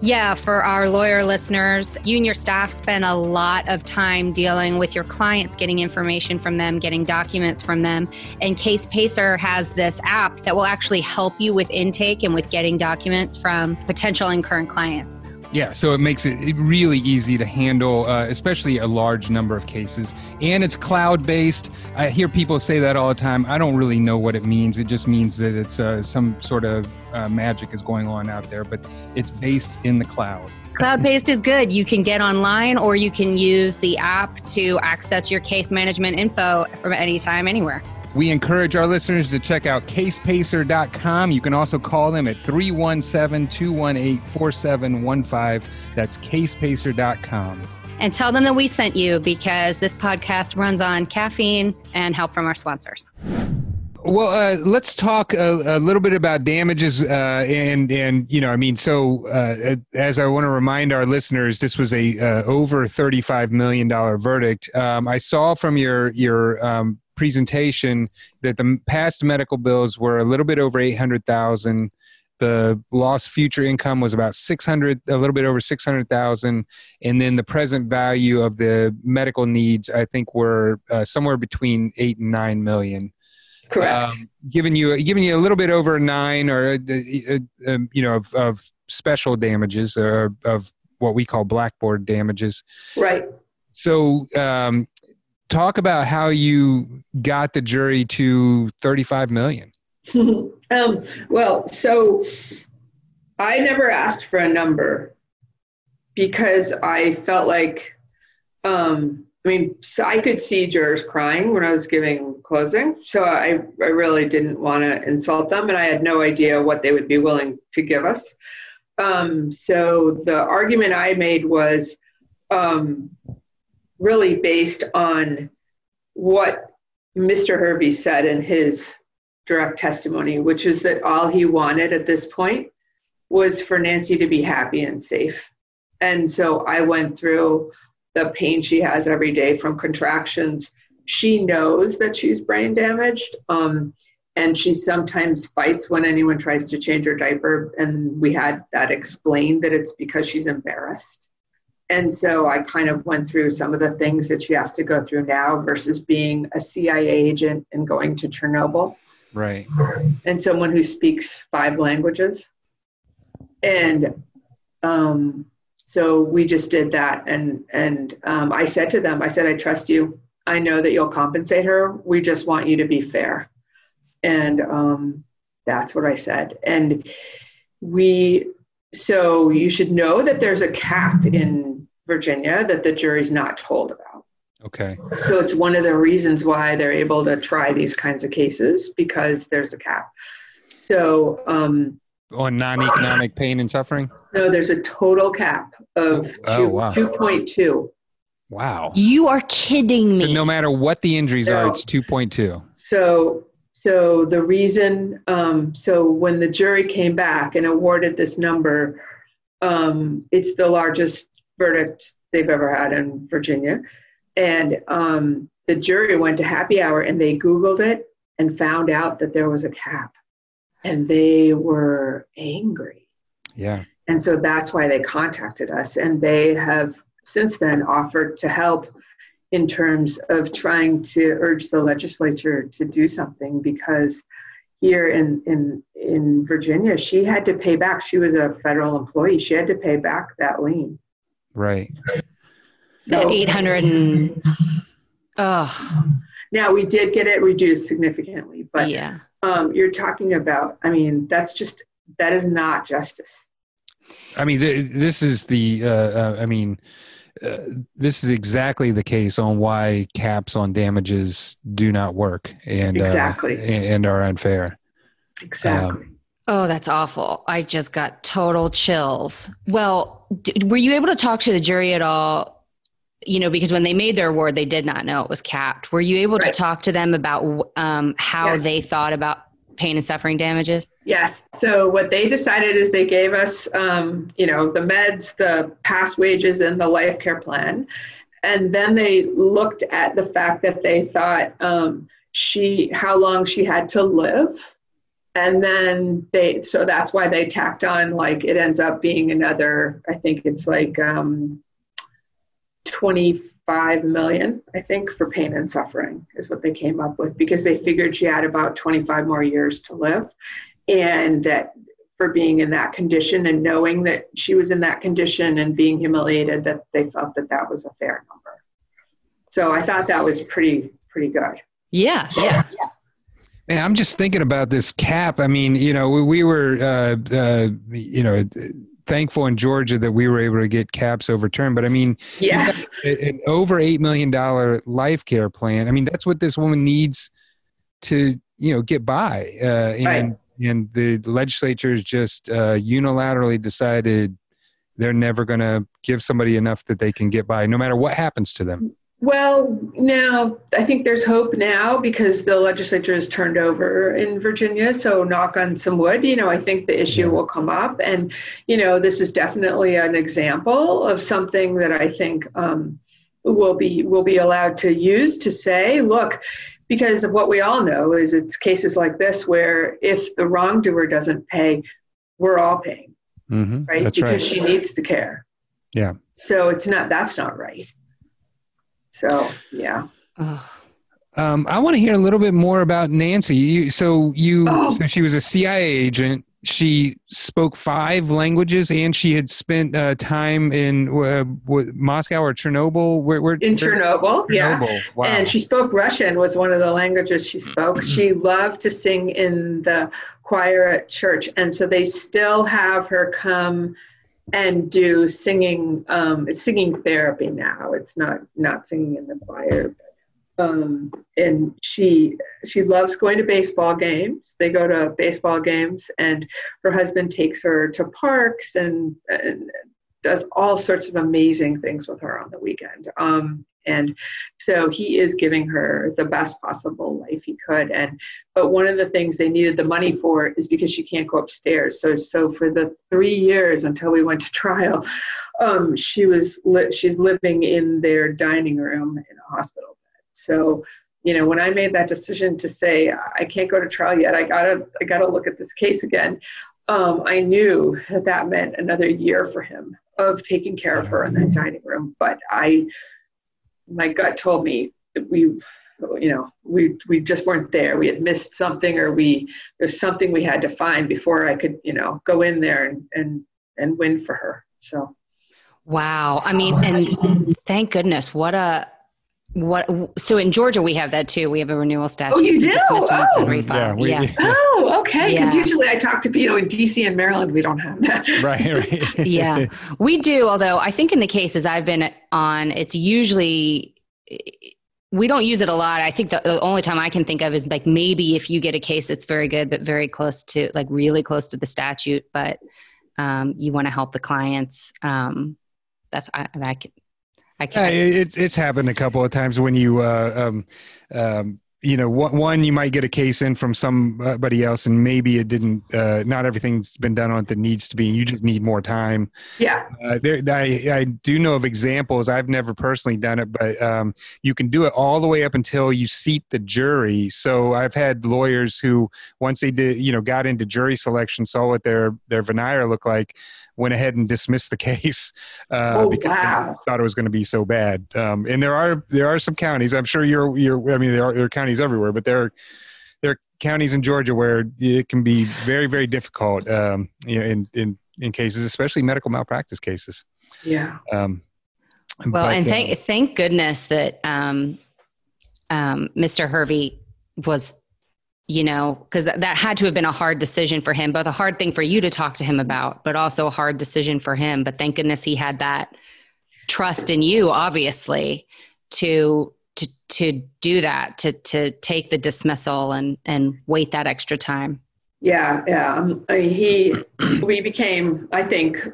Yeah, for our lawyer listeners, you and your staff spend a lot of time dealing with your clients, getting information from them, getting documents from them. And Case Pacer has this app that will actually help you with intake and with getting documents from potential and current clients. Yeah, so it makes it really easy to handle, uh, especially a large number of cases. And it's cloud based. I hear people say that all the time. I don't really know what it means. It just means that it's uh, some sort of uh, magic is going on out there, but it's based in the cloud. Cloud based is good. You can get online or you can use the app to access your case management info from anytime, anywhere. We encourage our listeners to check out casepacer.com. You can also call them at 317 218 4715. That's casepacer.com. And tell them that we sent you because this podcast runs on caffeine and help from our sponsors. Well, uh, let's talk a, a, little bit about damages, uh, and and you know, I mean, so uh, as I want to remind our listeners, this was a uh, over thirty five million dollar verdict. Um, I saw from your your um, presentation that the past medical bills were a little bit over eight hundred thousand. The lost future income was about six hundred, a little bit over six hundred thousand, and then the present value of the medical needs, I think, were uh, somewhere between eight and nine million Correct. um, giving you giving you a little bit over nine or uh, uh, um, you know of, of special damages or of what we call blackboard damages right. so um, talk about how you got the jury to 35 million um, well, so I never asked for a number because I felt like um, I mean, so I could see jurors crying when I was giving closing. So I, I really didn't want to insult them, and I had no idea what they would be willing to give us. Um, so the argument I made was um, really based on what Mr. Hervey said in his direct testimony, which is that all he wanted at this point was for Nancy to be happy and safe. And so I went through the pain she has every day from contractions. She knows that she's brain damaged. Um, and she sometimes fights when anyone tries to change her diaper. And we had that explained that it's because she's embarrassed. And so I kind of went through some of the things that she has to go through now versus being a CIA agent and going to Chernobyl. Right. And someone who speaks five languages. And um, so we just did that. And, and um, I said to them, I said, I trust you. I know that you'll compensate her. We just want you to be fair. And um, that's what I said. And we, so you should know that there's a cap in Virginia that the jury's not told about. Okay. So it's one of the reasons why they're able to try these kinds of cases because there's a cap. So, um, on non-economic pain and suffering? No, there's a total cap of Oh, two, wow. 2.2. Wow. You are kidding So me. no matter what the injuries are, it's 2.2. So, so the reason, um, so when the jury came back and awarded this number, um, it's the largest verdict they've ever had in Virginia. And um, the jury went to happy hour and they Googled it and found out that there was a cap. And they were angry. Yeah. And so that's why they contacted us. And they have since then offered to help in terms of trying to urge the legislature to do something because here in, in, in Virginia, she had to pay back. She was a federal employee. She had to pay back that lien. Right. That So 800 and, oh, now we did get it reduced significantly, but yeah. um, you're talking about, I mean, that's just, that is not justice. I mean, th- this is the. Uh, uh, I mean, uh, this is exactly the case on why caps on damages do not work and Exactly. uh, and and are unfair. Exactly. Oh, that's awful. I just got total chills. Well, d- were you able to talk to the jury at all? You know, because when they made their award, they did not know it was capped. Were you able Right. to talk to them about um, how Yes. they thought about pain and suffering damages? Yes. So what they decided is they gave us, um, you know, the meds, the past wages, and the life care plan, and then they looked at the fact that they thought um, she, how long she had to live, and then they, so that's why they tacked on like it ends up being another. I think it's like um, twenty-five million. I think for pain and suffering is what they came up with because they figured she had about twenty-five more years to live and that for being in that condition and knowing that she was in that condition and being humiliated that they felt that that was a fair number so i thought that was pretty pretty good Yeah, yeah. Man, I'm just thinking about this cap. I mean, you know, we, we were, uh, uh, you know, thankful in Georgia that we were able to get caps overturned. But I mean, yes an over eight million dollar life care plan. I mean, that's what this woman needs to, you know, get by. Uh, and Right. and the legislature's just uh, unilaterally decided they're never going to give somebody enough that they can get by, no matter what happens to them. Well now i think there's hope now because the legislature has turned over in virginia so knock on some wood you know i think the issue Yeah. will come up and you know this is definitely an example of something that i think um, will be will be allowed to use to say look because of what we all know is it's cases like this where if the wrongdoer doesn't pay we're all paying Mm-hmm. right That's because right. she needs the care Yeah. so it's not that's not right so yeah. Um, I want to hear a little bit more about Nancy. You, so you, Oh. so she was a CIA agent. She spoke five languages, and she had spent uh, time in uh, Moscow or Chernobyl. Where, where in chernobyl yeah Chernobyl. Wow. And she spoke Russian was one of the languages she spoke. she loved to sing in the choir at church. And so they still have her come and do singing. Um, singing therapy now. It's not not singing in the choir. Um, and she she loves going to baseball games. They go to baseball games, and her husband takes her to parks and, and does all sorts of amazing things with her on the weekend. Um, and so he is giving her the best possible life he could. And but one of the things they needed the money for is because she can't go upstairs. So so for the three years until we went to trial, um, she was li- she's living in their dining room in a hospital bed. So you know when I made that decision to say I can't go to trial yet, I gotta I gotta look at this case again. Um, I knew that that meant another year for him of taking care of her in that dining room. But I, my gut told me that we, you know, we we just weren't there. We had missed something, or we there's something we had to find before I could, you know, go in there and and and win for her. So. Wow. I mean, and thank goodness, what a what so in Georgia we have that too. We have a renewal statute. Oh, you do? Dismiss oh. and refile. Yeah. We, yeah. Oh, Oh, okay. Because yeah. usually I talk to you know in DC and Maryland we don't have that. right. Right. yeah, we do. Although I think in the cases I've been on, it's usually we don't use it a lot. I think the, the only time I can think of is like maybe if you get a case that's very good but very close to like really close to the statute, but um, you want to help the clients. Um, that's I, I can I can't. Yeah, it's it's happened a couple of times when you uh, um, um, you know one you might get a case in from somebody else and maybe it didn't uh, not everything's been done on it that needs to be and you just need more time. Yeah. Uh, there, I, I do know of examples. I've never personally done it but um, you can do it all the way up until you seat the jury. So i've had lawyers who once they did you know got into jury selection saw what their their venire looked like went ahead and dismissed the case uh, oh, because wow. they thought it was going to be so bad. Um, and there are there are some counties. I'm sure you're you're. I mean, there are, there are counties everywhere, but there are there are counties in Georgia where it can be very very difficult um, you know, in in in cases, especially medical malpractice cases. Yeah. Um, well, but, and thank uh, thank goodness that um, um, Mr. Hervey was you know, because that had to have been a hard decision for him, both a hard thing for you to talk to him about, but also a hard decision for him. But thank goodness he had that trust in you, obviously, to to to do that, to to take the dismissal and and wait that extra time. Yeah, yeah. Um, I mean, he, we became, I think,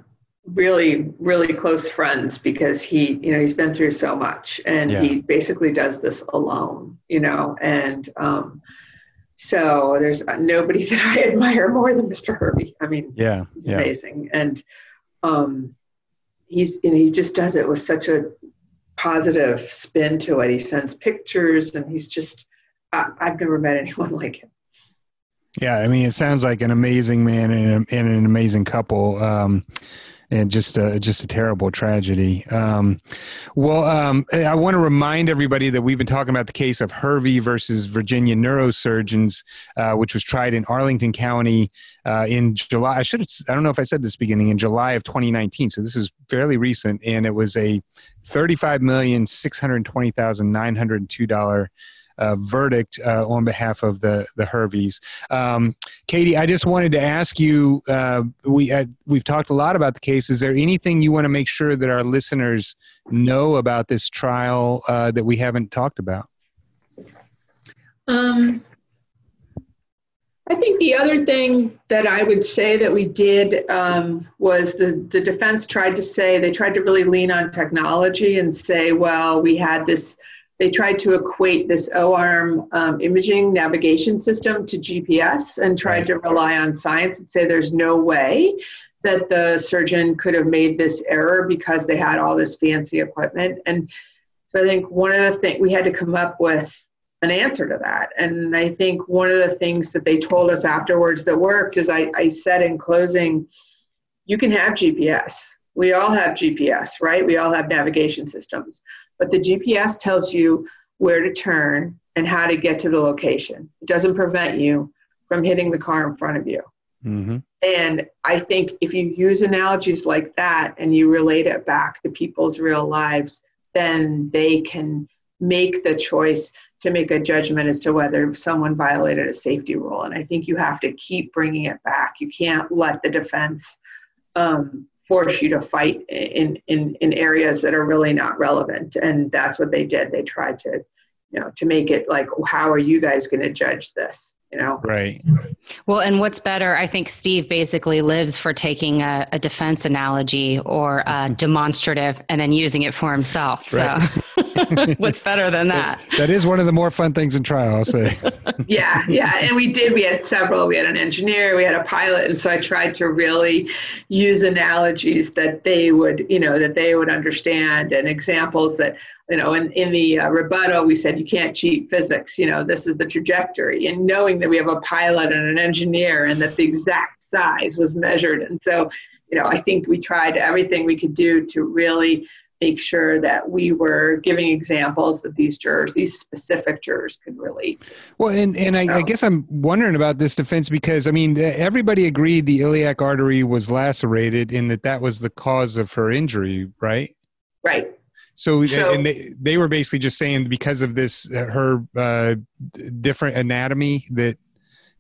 really, really close friends because he, you know, he's been through so much, and yeah. he basically does this alone, you know, and. um so there's nobody that I admire more than Mr. Hervey. I mean, yeah, he's yeah. amazing, and um, he's and he just does it with such a positive spin to it. He sends pictures, and he's just I, have never met anyone like him. Yeah, I mean, it sounds like an amazing man and, and an amazing couple. Um, and just a, just a terrible tragedy. Um, well, um, I want to remind everybody that we've been talking about the case of Hervey versus Virginia neurosurgeons, uh, which was tried in Arlington County uh, in July. I should have, I don't know if I said this beginning in July of 2019. So this is fairly recent, and it was a thirty-five million six hundred twenty thousand nine hundred two dollar uh, verdict uh, on behalf of the the Herveys. Um, Katie, I just wanted to ask you. Uh, we uh, we've talked a lot about the case. Is there anything you want to make sure that our listeners know about this trial uh, that we haven't talked about? Um, I think the other thing that I would say that we did um, was the, the defense tried to say, they tried to really lean on technology and say, well, we had this they tried to equate this O-arm um, imaging navigation system to GPS and tried right. to rely on science and say there's no way that the surgeon could have made this error because they had all this fancy equipment. And so I think one of the things we had to come up with an answer to that. And I think one of the things that they told us afterwards that worked is I, I said in closing, you can have GPS. We all have GPS, right? We all have navigation systems but the GPS tells you where to turn and how to get to the location. It doesn't prevent you from hitting the car in front of you. Mm-hmm. And I think if you use analogies like that and you relate it back to people's real lives, then they can make the choice to make a judgment as to whether someone violated a safety rule. And I think you have to keep bringing it back. You can't let the defense um, force you to fight in, in, in areas that are really not relevant. And that's what they did. They tried to, you know, to make it like, how are you guys going to judge this? You know? Right. Well, and what's better, I think Steve basically lives for taking a, a defense analogy or a demonstrative and then using it for himself. So what's better than that? that is one of the more fun things in trial, I'll say. yeah, yeah. And we did, we had several. We had an engineer, we had a pilot. And so I tried to really use analogies that they would, you know, that they would understand and examples that you know, in, in the uh, rebuttal, we said you can't cheat physics. You know, this is the trajectory. And knowing that we have a pilot and an engineer and that the exact size was measured. And so, you know, I think we tried everything we could do to really make sure that we were giving examples that these jurors, these specific jurors, could relate. Well, and and I, I, guess I'm wondering about this defense because I mean everybody agreed the iliac artery was lacerated and that that was the cause of her injury, right? Right. So, so and they, they were basically just saying because of this, uh, her uh, different anatomy, that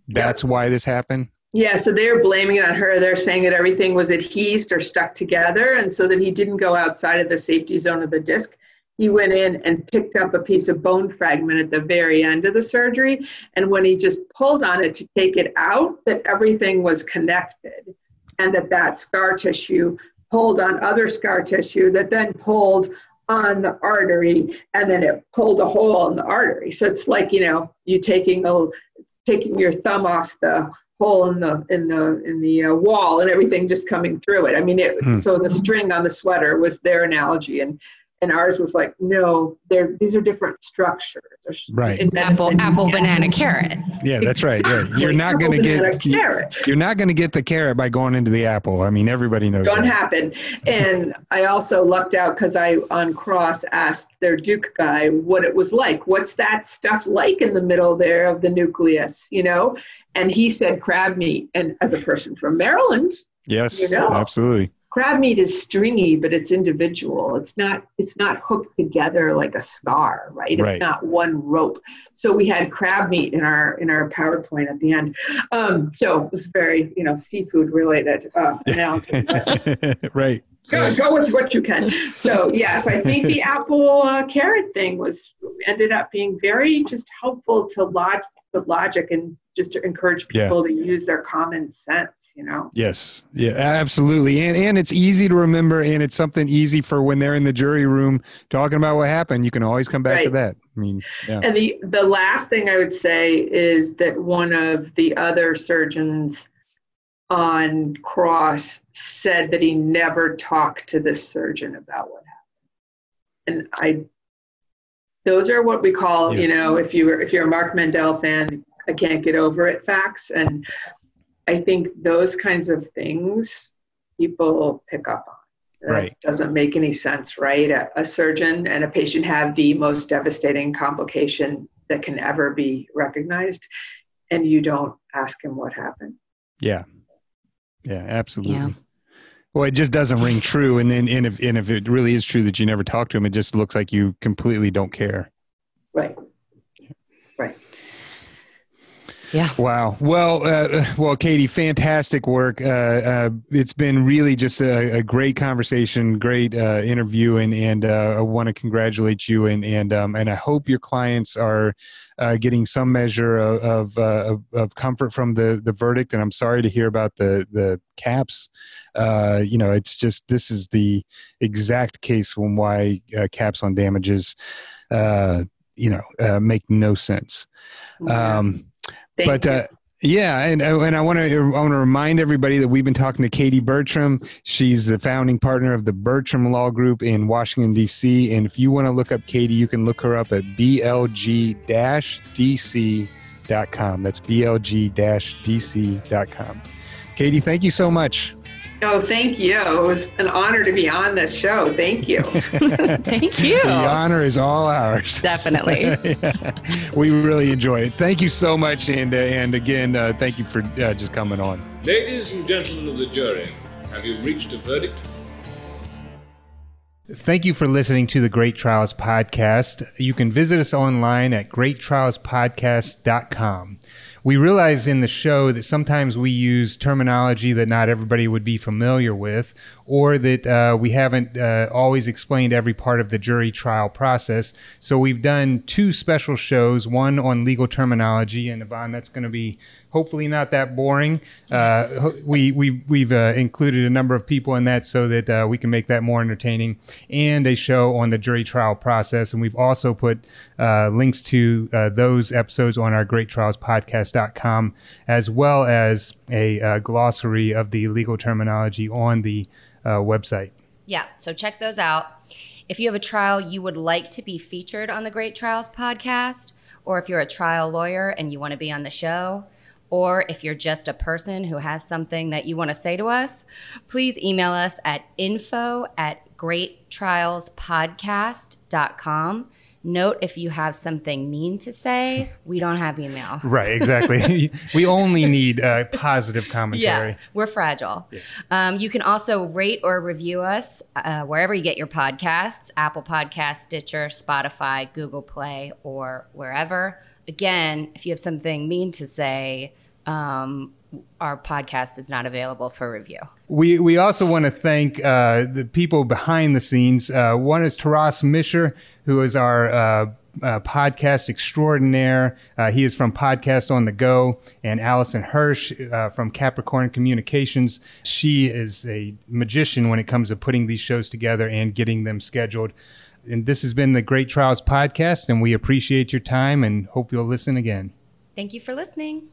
that's yeah. why this happened. Yeah, so they're blaming it on her. They're saying that everything was adhesed or stuck together, and so that he didn't go outside of the safety zone of the disc. He went in and picked up a piece of bone fragment at the very end of the surgery, and when he just pulled on it to take it out, that everything was connected, and that that scar tissue pulled on other scar tissue that then pulled on the artery and then it pulled a hole in the artery. So it's like, you know, you taking a taking your thumb off the hole in the in the in the uh, wall and everything just coming through it. I mean, it, hmm. so the string on the sweater was their analogy, and and ours was like, no, they're these are different structures. Right. Apple, apple, banana, carrot. Yeah, that's right. Yeah. You're not going to get carrot. You're not going to get the carrot by going into the apple. I mean, everybody knows. Don't that. happen. And I also lucked out because I on cross asked their Duke guy what it was like. What's that stuff like in the middle there of the nucleus? You know, and he said crab meat. And as a person from Maryland, yes, you know, absolutely crab meat is stringy but it's individual. It's not it's not hooked together like a scar right? It's not one rope. So we had crab meat in our in our powerpoint at the end. Um, so it was very you know seafood related uh, right Go, go with what you can. So yes, I think the apple uh, carrot thing was ended up being very just helpful to log the logic and just to encourage people yeah. to use their common sense you know yes yeah absolutely and and it's easy to remember and it's something easy for when they're in the jury room talking about what happened you can always come back right. to that i mean yeah. and the the last thing i would say is that one of the other surgeons on cross said that he never talked to the surgeon about what happened and i those are what we call yeah. you know if you if you're a Mark Mandell fan I can't get over it facts. And I think those kinds of things people pick up on. That right. doesn't make any sense, right? A, a, surgeon and a patient have the most devastating complication that can ever be recognized, and you don't ask him what happened. Yeah. Yeah, absolutely. Yeah. Well, it just doesn't ring true. And then, and if, and if it really is true that you never talk to him, it just looks like you completely don't care. Right. Right. Yeah. Wow. Well, uh, well, Katie, fantastic work. Uh, uh, it's been really just a, a great conversation, great uh, interview, and and uh, I want to congratulate you. And and um, and I hope your clients are uh, getting some measure of of, of, comfort from the the verdict. And I'm sorry to hear about the the caps. you know, it's just this is the exact case when why caps on damages, you know, make no sense. Yeah. Um, Thank but uh, yeah, and uh, and I want to I want to remind everybody that we've been talking to Katie Bertram. She's the founding partner of the Bertram Law Group in Washington D.C. And if you want to look up Katie, you can look her up at blg-dc.com. That's blg-dc.com. Katie, thank you so much. Oh, thank you. It was an honor to be on this show. Thank you. thank you. The honor is all ours. Definitely. yeah. We really enjoy it. Thank you so much. And, uh, and again, uh, thank you for uh, just coming on. Ladies and gentlemen of the jury, have you reached a verdict? Thank you for listening to the Great Trials Podcast. You can visit us online at greattrialspodcast.com. we realize in the show that sometimes we use terminology that not everybody would be familiar with, or that uh, we haven't uh, always explained every part of the jury trial process. So we've done two special shows, one on legal terminology, and Yvonne, that's going to be hopefully not that boring. Uh, we, we, we've uh, included a number of people in that so that uh, we can make that more entertaining, and a show on the jury trial process. And we've also put uh, links to those episodes on our greattrialspodcast.com, as well as a uh, glossary of the legal terminology on the website. Yeah, so check those out. If you have a trial you would like to be featured on the Great Trials podcast, or if you're a trial lawyer and you want to be on the show, or if you're just a person who has something that you want to say to us, please email us at info at greattrialspodcast.com. Note if you have something mean to say, we don't have email. right, exactly. we only need uh, positive commentary. Yeah, we're fragile. Yeah. Um, you can also rate or review us uh, wherever you get your podcasts Apple Podcasts, Stitcher, Spotify, Google Play, or wherever again, if you have something mean to say, um, our podcast is not available for review. We we also want to thank uh, the people behind the scenes. Uh, one is Taras Misher, who is our uh, uh podcast extraordinaire. Uh, he is from Podcast on the Go, and Allison Hirsch uh, from Capricorn Communications. She is a magician when it comes to putting these shows together and getting them scheduled and this has been the Great Trials Podcast, and we appreciate your time and hope you'll listen again. Thank you for listening.